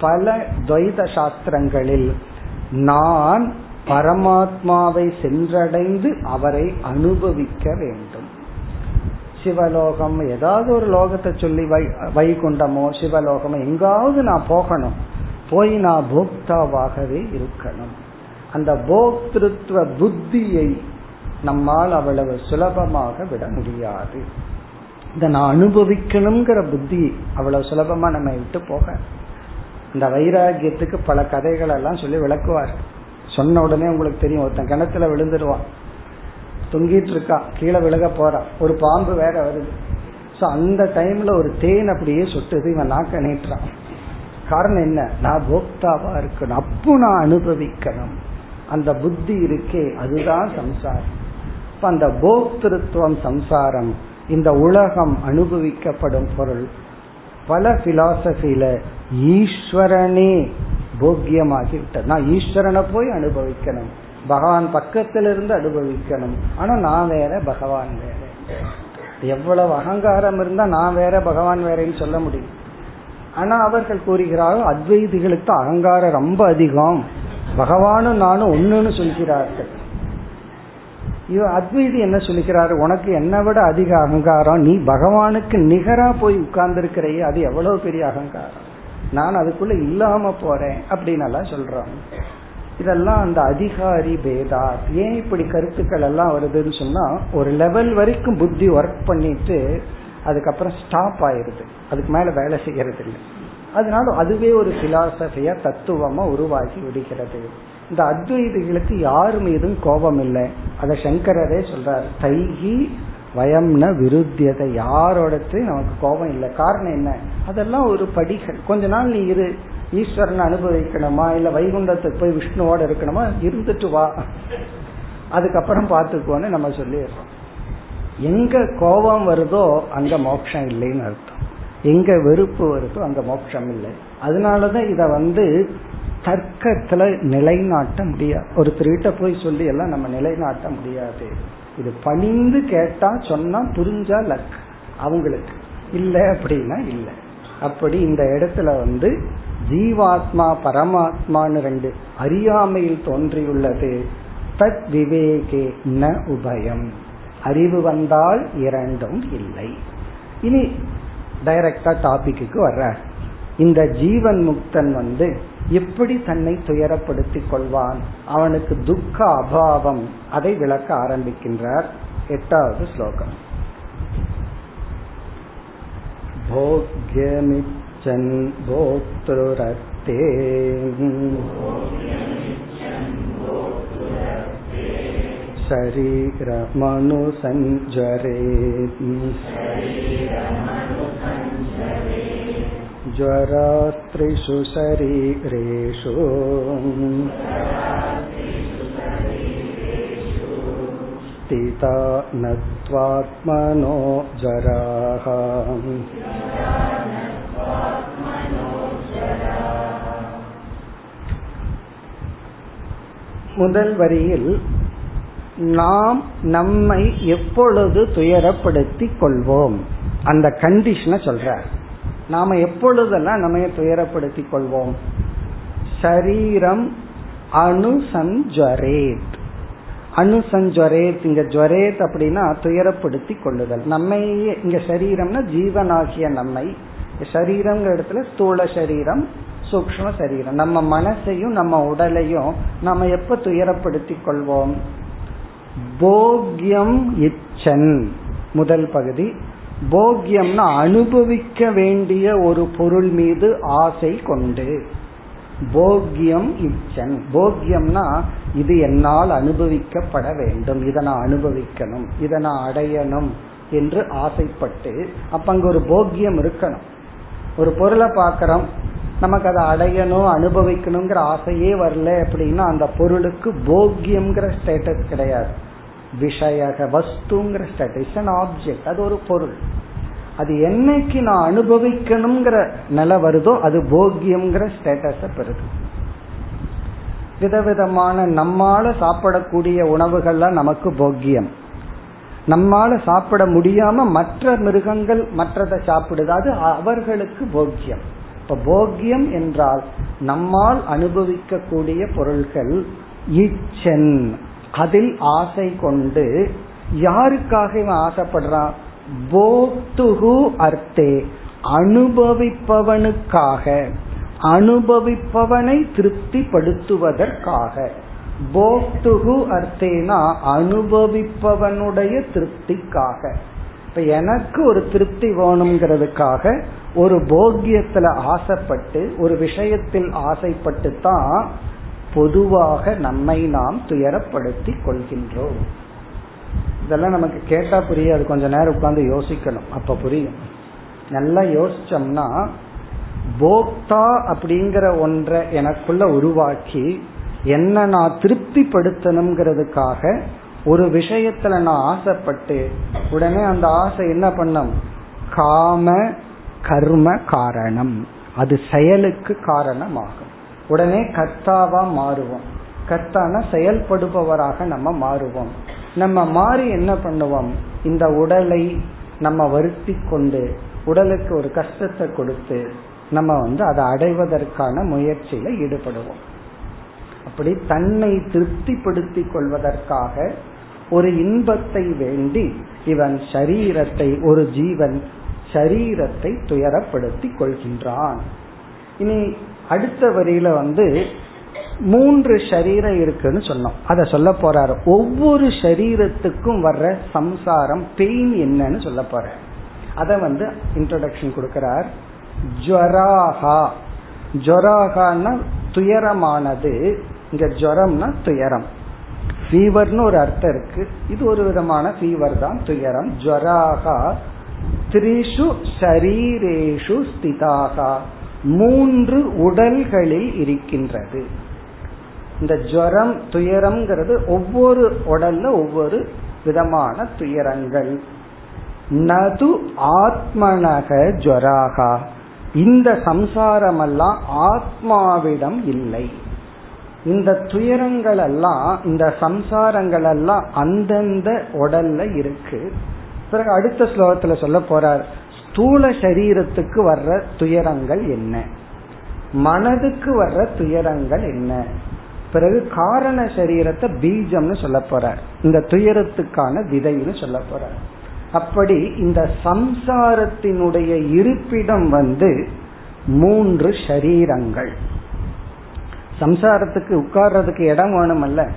பல துவைத சாஸ்திரங்களில் நான் பரமாத்மாவை சென்றடைந்து அவரை அனுபவிக்க வேண்டும். சிவலோகம் ஏதாவது ஒரு லோகத்தை சொல்லி வை வைகுண்டமோ சிவலோகமோ எங்காவது நான் போகணும். போய் நான் போக்தாவாகவே இருக்கணும். அந்த போக்திருத்துவ புத்தியை நம்மால் அவ்வளவு சுலபமாக விட முடியாது. இதை நான் அனுபவிக்கணுங்கிற புத்தி அவ்வளவு சுலபமா நம்ம விட்டு போக இந்த வைராகியத்துக்கு பல கதைகள் எல்லாம் சொல்லி விளக்குவார் சொன்ன உடனே உங்களுக்கு தெரியும் ஒருத்தன் கிணத்துல விழுந்துருவான் தொங்கிட்டு இருக்கா கீழே விழுக போறான் ஒரு பாம்பு வேற வருது. ஸோ அந்த டைம்ல ஒரு தேன் அப்படியே சுட்டுது இவன் நாக்க நீட்டுறான். காரணம் என்ன? நான் போக்தாவா இருக்கணும். அப்போ நான் அனுபவிக்கணும். அந்த புத்தி இருக்கே அதுதான் சம்சாரம். இப்ப அந்த போக்திருத்துவம் சம்சாரம் இந்த உலகம் அனுபவிக்கப்படும் பொருள். பல பிலாசபில ஈஸ்வரனே போக்கியமாகி விட்டது நான் ஈஸ்வரனை போய் அனுபவிக்கணும். பகவான் பக்கத்திலிருந்து அனுபவிக்கணும். ஆனா நான் வேற பகவான் வேற. எவ்வளவு அகங்காரம் இருந்தா நான் வேற பகவான் வேறேன்னு சொல்ல முடியும். ஆனா அவர்கள் கூறுகிறார்கள் அத்வைதிகளுக்கு அகங்காரம் ரொம்ப அதிகம். பகவானும் நானும் ஒண்ணுன்னு சொல்கிறார்கள். இவ அத்வைதி என்ன சொல்லிக்கிறாரு உனக்கு என்னை விட அதிக அகங்காரம். நீ பகவானுக்கு நிகரா போய் உட்கார்ந்து இருக்கிறையே அது எவ்வளவு பெரிய அகங்காரம்? நான் அதுக்குள்ள இல்லாம போறேன் அப்படின்னு எல்லாம் சொல்றான் இதெல்லாம் அந்த அதிகாரி பேதா. ஏன் இப்படி கருத்துக்கள் எல்லாம் வருதுன்னு சொன்னா ஒரு லெவல் வரைக்கும் புத்தி ஒர்க் பண்ணிட்டு அதுக்கப்புறம் ஸ்டாப் ஆயிருது. அதுக்கு மேல வேலை செய்யறது இல்லை அதனால அதுவே ஒரு பிலாசபியா தத்துவமா உருவாகி விடுகிறது. இந்த அத்வைதிகளுக்கு யார் மீதும் கோபம் இல்லை. அத சங்கரரே சொல்றார் தைகி வயம்ன விருத்தியதை யாரோடத்து நமக்கு கோபம் இல்லை. காரணம் என்ன? அதெல்லாம் ஒரு படிகள். கொஞ்ச நாள் நீ இரு. ஈஸ்வரன் அனுபவிக்கணுமா? இல்ல வைகுண்டத்துக்கு போய் விஷ்ணுவோட இருக்கணுமா? இருந்துட்டு வா. அதுக்கப்புறம் பார்த்துக்கோன்னு நம்ம சொல்லிடுறோம். எங்க கோபம் வருதோ அங்க மோட்சம் இல்லைன்னு அர்த்தம். எங்க வெறுப்பு வருதோ அங்க மோட்சம் இல்லை. அதனாலதான் இத வந்து தர்க்கத்துல நிலைநாட்ட முடியாது. ஒரு திருட்ட போய் சொல்லி எல்லாம் நம்ம நிலைநாட்ட முடியாது. இது பணிந்து கேட்டா சொன்னா புரிஞ்சா லக் அவங்களுக்கு. இல்ல அப்படின்னா இல்ல. அப்படி இந்த இடத்துல வந்து ஜீவாத்மா பரமாத்மான்னு ரெண்டு அறியாமையில் தோன்றியுள்ளது. தத் விவேகே ந உபயம். அறிவு வந்தால் இரண்டும் இல்லை. இனி டைரக்டா டாபிக்கு வர்ற இந்த ஜீவன் முக்தன் வந்து எப்படி தன்னை துயரப்படுத்திக் கொள்வான் அவனுக்கு துக்க அபாவம் அதை விளக்க ஆரம்பிக்கின்றார் எட்டாவது ஸ்லோகம் भोग्यमिच्छन् भोक्तृरक्ते शरीरमनुसञ्जरे ज्वरास्त्रिषु शरीरेषु स्थिता नत्वात्मनो जराः முதல் வரியில் நாம் நம்மை எப்பொழுது துயரப்படுத்திக் கொள்வோம் அந்த கண்டிஷனை சொல்றார் நாம எப்பொழுதெல்லாம் நம்ம துயரப்படுத்தி கொள்வோம்? சரீரம் அணுசஞ்சரேத். அணுசஞ்சரேத் இங்க ஜுவரேத் அப்படின்னா துயரப்படுத்தி கொள்ளுதல். நம்மையே இங்க சரீரம்னா ஜீவனாகிய நம்மை. சரீரங்கிற இடத்துல ஸ்தூல சரீரம் சூக்ம சரீரம். நம்ம மனசையும் நம்ம உடலையும் நம்ம எப்ப துயரப்படுத்தி கொள்வோம்? போக்யம் இச்சன் முதல் பகுதி. போக்யம்னா அனுபவிக்க வேண்டிய ஒரு பொருள் மீது ஆசை கொண்டு. போக்யம் இச்சன். போக்யம்னா இது என்னால் அனுபவிக்கப்பட வேண்டும். இதை நான் அனுபவிக்கணும். இதை நான் அடையணும் என்று ஆசைப்பட்டு அப்ப அங்க ஒரு போக்கியம் இருக்கணும். ஒரு பொருளை பார்க்கிறோம். நமக்கு அதை அடையணும் அனுபவிக்கணுங்கிற ஆசையே வரல அப்படின்னா அந்த பொருளுக்கு போக்கியம்ங்கிற ஸ்டேட்டஸ் கிடையாது. விஷயக வஸ்துங்கிற ஸ்டேட்டஸ் அண்ட் ஆப்ஜெக்ட் அது ஒரு பொருள். அது என்னைக்கு நான் அனுபவிக்கணுங்கிற நிலை வருதோ அது போக்கியம்ங்கிற ஸ்டேட்டஸ பெறுது. விதவிதமான நம்மால சாப்பிடக்கூடிய உணவுகள்லாம் நமக்கு போக்கியம். நம்மால சாப்பிட முடியாம மற்ற மிருகங்கள் மற்றதை சாப்பிடுது அது அவர்களுக்கு போக்கியம். இப்ப போக்கியம் என்றால் நம்மால் அனுபவிக்கக்கூடிய பொருள்கள் இச்சன் அதில் ஆசை கொண்டு யாருக்காக இவன் ஆசைப்படுறான்? போக்துகு அர்த்தே அனுபவிப்பவனுக்காக அனுபவிப்பவனை திருப்திப்படுத்துவதற்காக. போக்துகு அர்த்தேனா அனுபவிப்பவனுடைய திருப்திக்காக. இப்ப எனக்கு ஒரு திருப்தி வேணுங்கிறதுக்காக ஒரு போக்கியத்துல ஆசைப்பட்டு ஒரு விஷயத்தில் ஆசைப்பட்டு தான் பொதுவாக நம்மை நாம் துயரப்படுத்தி கொள்கின்றோம். இதெல்லாம் நமக்கு கேட்டா புரியாது கொஞ்ச நேரம் உட்கார்ந்து யோசிக்கணும். அப்ப புரியும். நல்லா யோசிச்சோம்னா போக்தா அப்படிங்கிற ஒன்றை எனக்குள்ள உருவாக்கி என்ன நான் திருப்திப்படுத்தணுங்கிறதுக்காக ஒரு விஷயத்துல நான் ஆசைப்பட்டு உடனே அந்த ஆசை என்ன பண்ணும்? காம கர்ம காரணம். அது செயலுக்கு காரணமாகும். உடனே கர்த்தாவா மாறுவோம். கர்த்தான செயல்படுபவராக நம்ம மாறுவோம். நம்ம மாறி என்ன பண்ணுவோம்? இந்த உடலை நம்ம வருத்தி கொண்டு உடலுக்கு ஒரு கஷ்டத்தை கொடுத்து நம்ம வந்து அதை அடைவதற்கான முயற்சியில ஈடுபடுவோம். அப்படி தன்னை திருப்திப்படுத்தி கொள்வதற்காக ஒரு இன்பத்தை வேண்டி இவன் சரீரத்தை ஒரு ஜீவன் சரீரத்தை துயரப்படுத்தி கொள்கின்றான். இனி அடுத்த வரியில வந்து மூன்று சரீரம் இருக்குன்னு சொன்னோம். அத சொல்ல போறாரு. ஒவ்வொரு சரீரத்துக்கும் வர்ற சம்சாரம் பெயின் என்னன்னு சொல்ல போற அத வந்து இன்ட்ரோடக்ஷன் கொடுக்கிறார். ஜுவராகா ஜொராகான்னா துயரமானது. இங்க ஜொரம்னா துயரம். ஃபீவர்னு ஒரு அர்த்தம் இருக்கு. இது ஒரு விதமான ஃபீவர் தான் துயரம். ஜொராகா த்ரிஷு ஷரீரேஷு ஸ்திதாகா மூன்று உடல்களில் இருக்கின்றது. இந்த ஜுவரம் துயரம்ங்கிறது ஒவ்வொரு உடல்ல ஒவ்வொரு விதமான துயரங்கள். நது ஆத்மனக ஜராகா இந்த சம்சாரமெல்லாம் ஆத்மாவிடம் இல்லை. இந்த துயரங்கள் எல்லாம் இந்த சம்சாரங்கள் எல்லாம் அந்தந்த உடல்ல இருக்கு. பிறகு அடுத்த ஸ்லோகத்துல சொல்ல போறார் ஸ்தூல சரீரத்துக்கு வர்ற துயரங்கள் என்ன? மனதுக்கு வர்ற துயரங்கள் என்ன? பிறகு காரண சரீரத்தை பீஜம்னு சொல்ல போற இந்த துயரத்துக்கான விதைன்னு சொல்ல போற அப்படி இந்த சம்சாரத்தினுடைய இருப்பிடம் வந்து மூன்று ஷரீரங்கள் சம்சாரத்துக்கு உட்கார்றதுக்கு இடம் அல்ல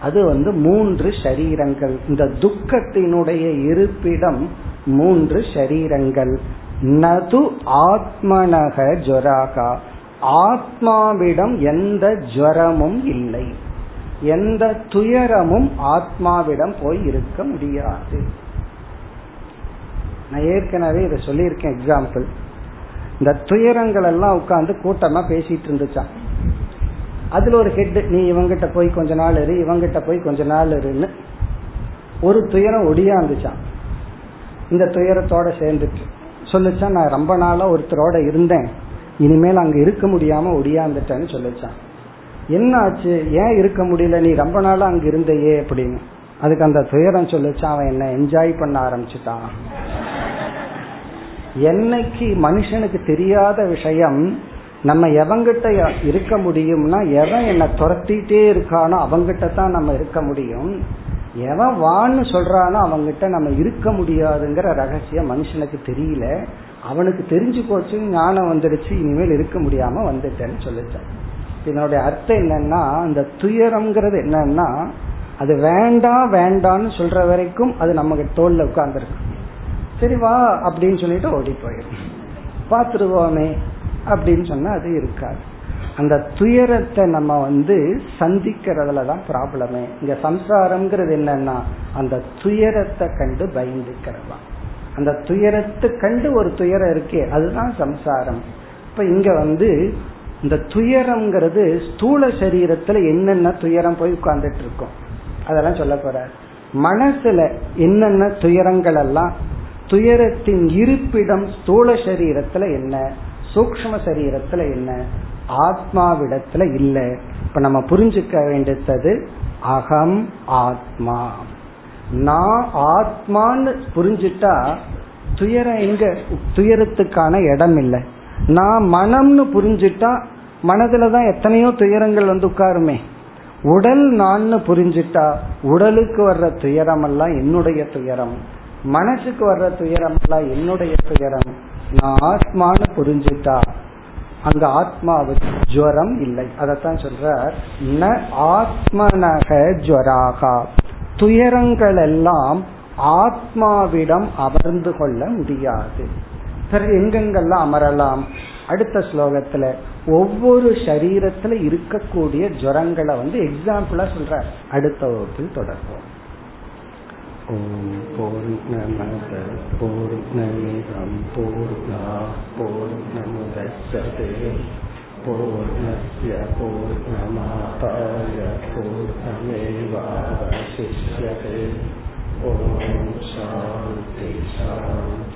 அது வந்து மூன்று ஷரீரங்கள் இந்த துக்கத்தினுடைய இருப்பிடம் மூன்று ஷரீரங்கள் நது ஆத்மனக ஜொராகா. ஆத்மாவிடம் எந்த ஜுவரமும் இல்லை. எந்த துயரமும் ஆத்மாவிடம் போய் இருக்க முடியாது. நான் ஏற்கனவே இதை சொல்லியிருக்கேன் எக்ஸாம்பிள் இந்த துயரங்கள் எல்லாம் உட்காந்து கூட்டமா பேசிட்டு இருந்துச்சான் அதுல ஒரு ஹெட் நீ இவங்கிட்ட போய் கொஞ்ச நாள் இரு இவங்கிட்ட போய் கொஞ்ச நாள் இருன்னு. ஒரு துயரம் ஒடியாந்துச்சான் இந்த துயரத்தோட சேர்ந்துட்டு. சொல்லிச்சா நான் ரொம்ப நாளா ஒருத்தரோட இருந்தேன். இனிமேல் அங்க இருக்க முடியாம ஒடியாந்துட்டேன்னு சொல்லிச்சான். என்ன ஆச்சு? ஏன் இருக்க முடியல? நீ ரொம்ப நாளா அங்க இருந்தையே அப்படின்னு. அதுக்கு அந்த துயரம் சொல்லிச்சான். அவன் என்ன என்ஜாய் பண்ண ஆரம்பிச்சுட்டான். என்னைக்கு மனுஷனுக்கு தெரியாத விஷயம் நம்ம எவங்கிட்ட இருக்க முடியும்னா எவன் என்ன துரத்திட்டே இருக்கானோ அவங்கிட்ட தான் நம்ம இருக்க முடியும். எவன் வான்னு சொல்றானோ அவங்கிட்ட நம்ம இருக்க முடியாதுங்கிற ரகசியம் மனுஷனுக்கு தெரியல. அவனுக்கு தெரிஞ்சு போச்சு ஞானம் வந்துடுச்சு இனிமேல் இருக்க முடியாம வந்துட்டேன்னு சொல்லிட்டேன். இதனுடைய அர்த்தம் என்னன்னா இந்த துயரம்ங்கிறது என்னன்னா அது வேண்டாம் வேண்டாம்னு சொல்ற வரைக்கும் அது நமக்கு தோல்ல உட்கார்ந்துருக்கு. சரி வா அப்படின்னு சொல்லிட்டு ஓடி போயிடும் பார்த்துருவோமே அப்படின்னு சொன்னா அது இருக்காது. அந்த துயரத்தை நம்ம வந்து சந்திக்கிறதுல தான் ப்ராப்ளமே. இங்க சம்சாரம்ங்கிறது என்னன்னா அந்த துயரத்தை கண்டு பயந்துக்கிறதா. அந்த துயரத்தை கண்டு ஒரு துயரம் இருக்கே அதுதான் சம்சாரம். இப்ப இங்க வந்து இந்த துயரம்ங்கிறது ஸ்தூல சரீரத்துல என்னென்ன துயரம் போய் உட்கார்ந்துட்டு இருக்கோம் அதெல்லாம் சொல்ல போற. மனசுல என்னென்ன துயரங்கள் எல்லாம் துயரத்தின் இருப்பிடம் ஸ்தூல சரீரத்துல என்ன சூக்ம சரீரத்துல என்ன ஆத்மாவிடத்துல இல்லை. இப்ப நம்ம புரிஞ்சுக்க வேண்டியது அகம் ஆத்மா. நான் ஆத்மான்னு புரிஞ்சுட்டா துயரம் எங்க? துயரத்துக்கான இடம் இல்லை. நான் மனம்னு புரிஞ்சுட்டா மனதுலதான் எத்தனையோ துயரங்கள் வந்து உட்காருமே. உடல் நான்னு புரிஞ்சுட்டா உடலுக்கு வர்ற துயரம் எல்லாம் என்னுடைய துயரம். மனசுக்கு வர்ற துயரம் எல்லாம் என்னுடைய துயரம். நான் ஆத்மான்னு புரிஞ்சுட்டா அங்க ஆத்மாவுக்கு ஜுவரம் இல்லை. அதத்தான் சொல்ற ந ஆத்மனக ஜுவராகா. துயரங்கள் எல்லாம் ஆத்மாவிடம் அமர்ந்து கொள்ள முடியாது. பிறகு எங்கெங்கெல்லாம் அமரலாம்? அடுத்த ஸ்லோகத்துல ஒவ்வொரு சரீரத்துல இருக்கக்கூடிய ஜுரங்களை வந்து எக்ஸாம்பிளா சொல்ற அடுத்த வகுப்பில் தொடர்போம் ॐ पूर्णमद पूर्णमिदं पूर्णाः पूर्णमुदच्छते पूर्णस्य पूर्णमापाय पूर्णमेवावशिष्यते ॐ शान्ति शान्ति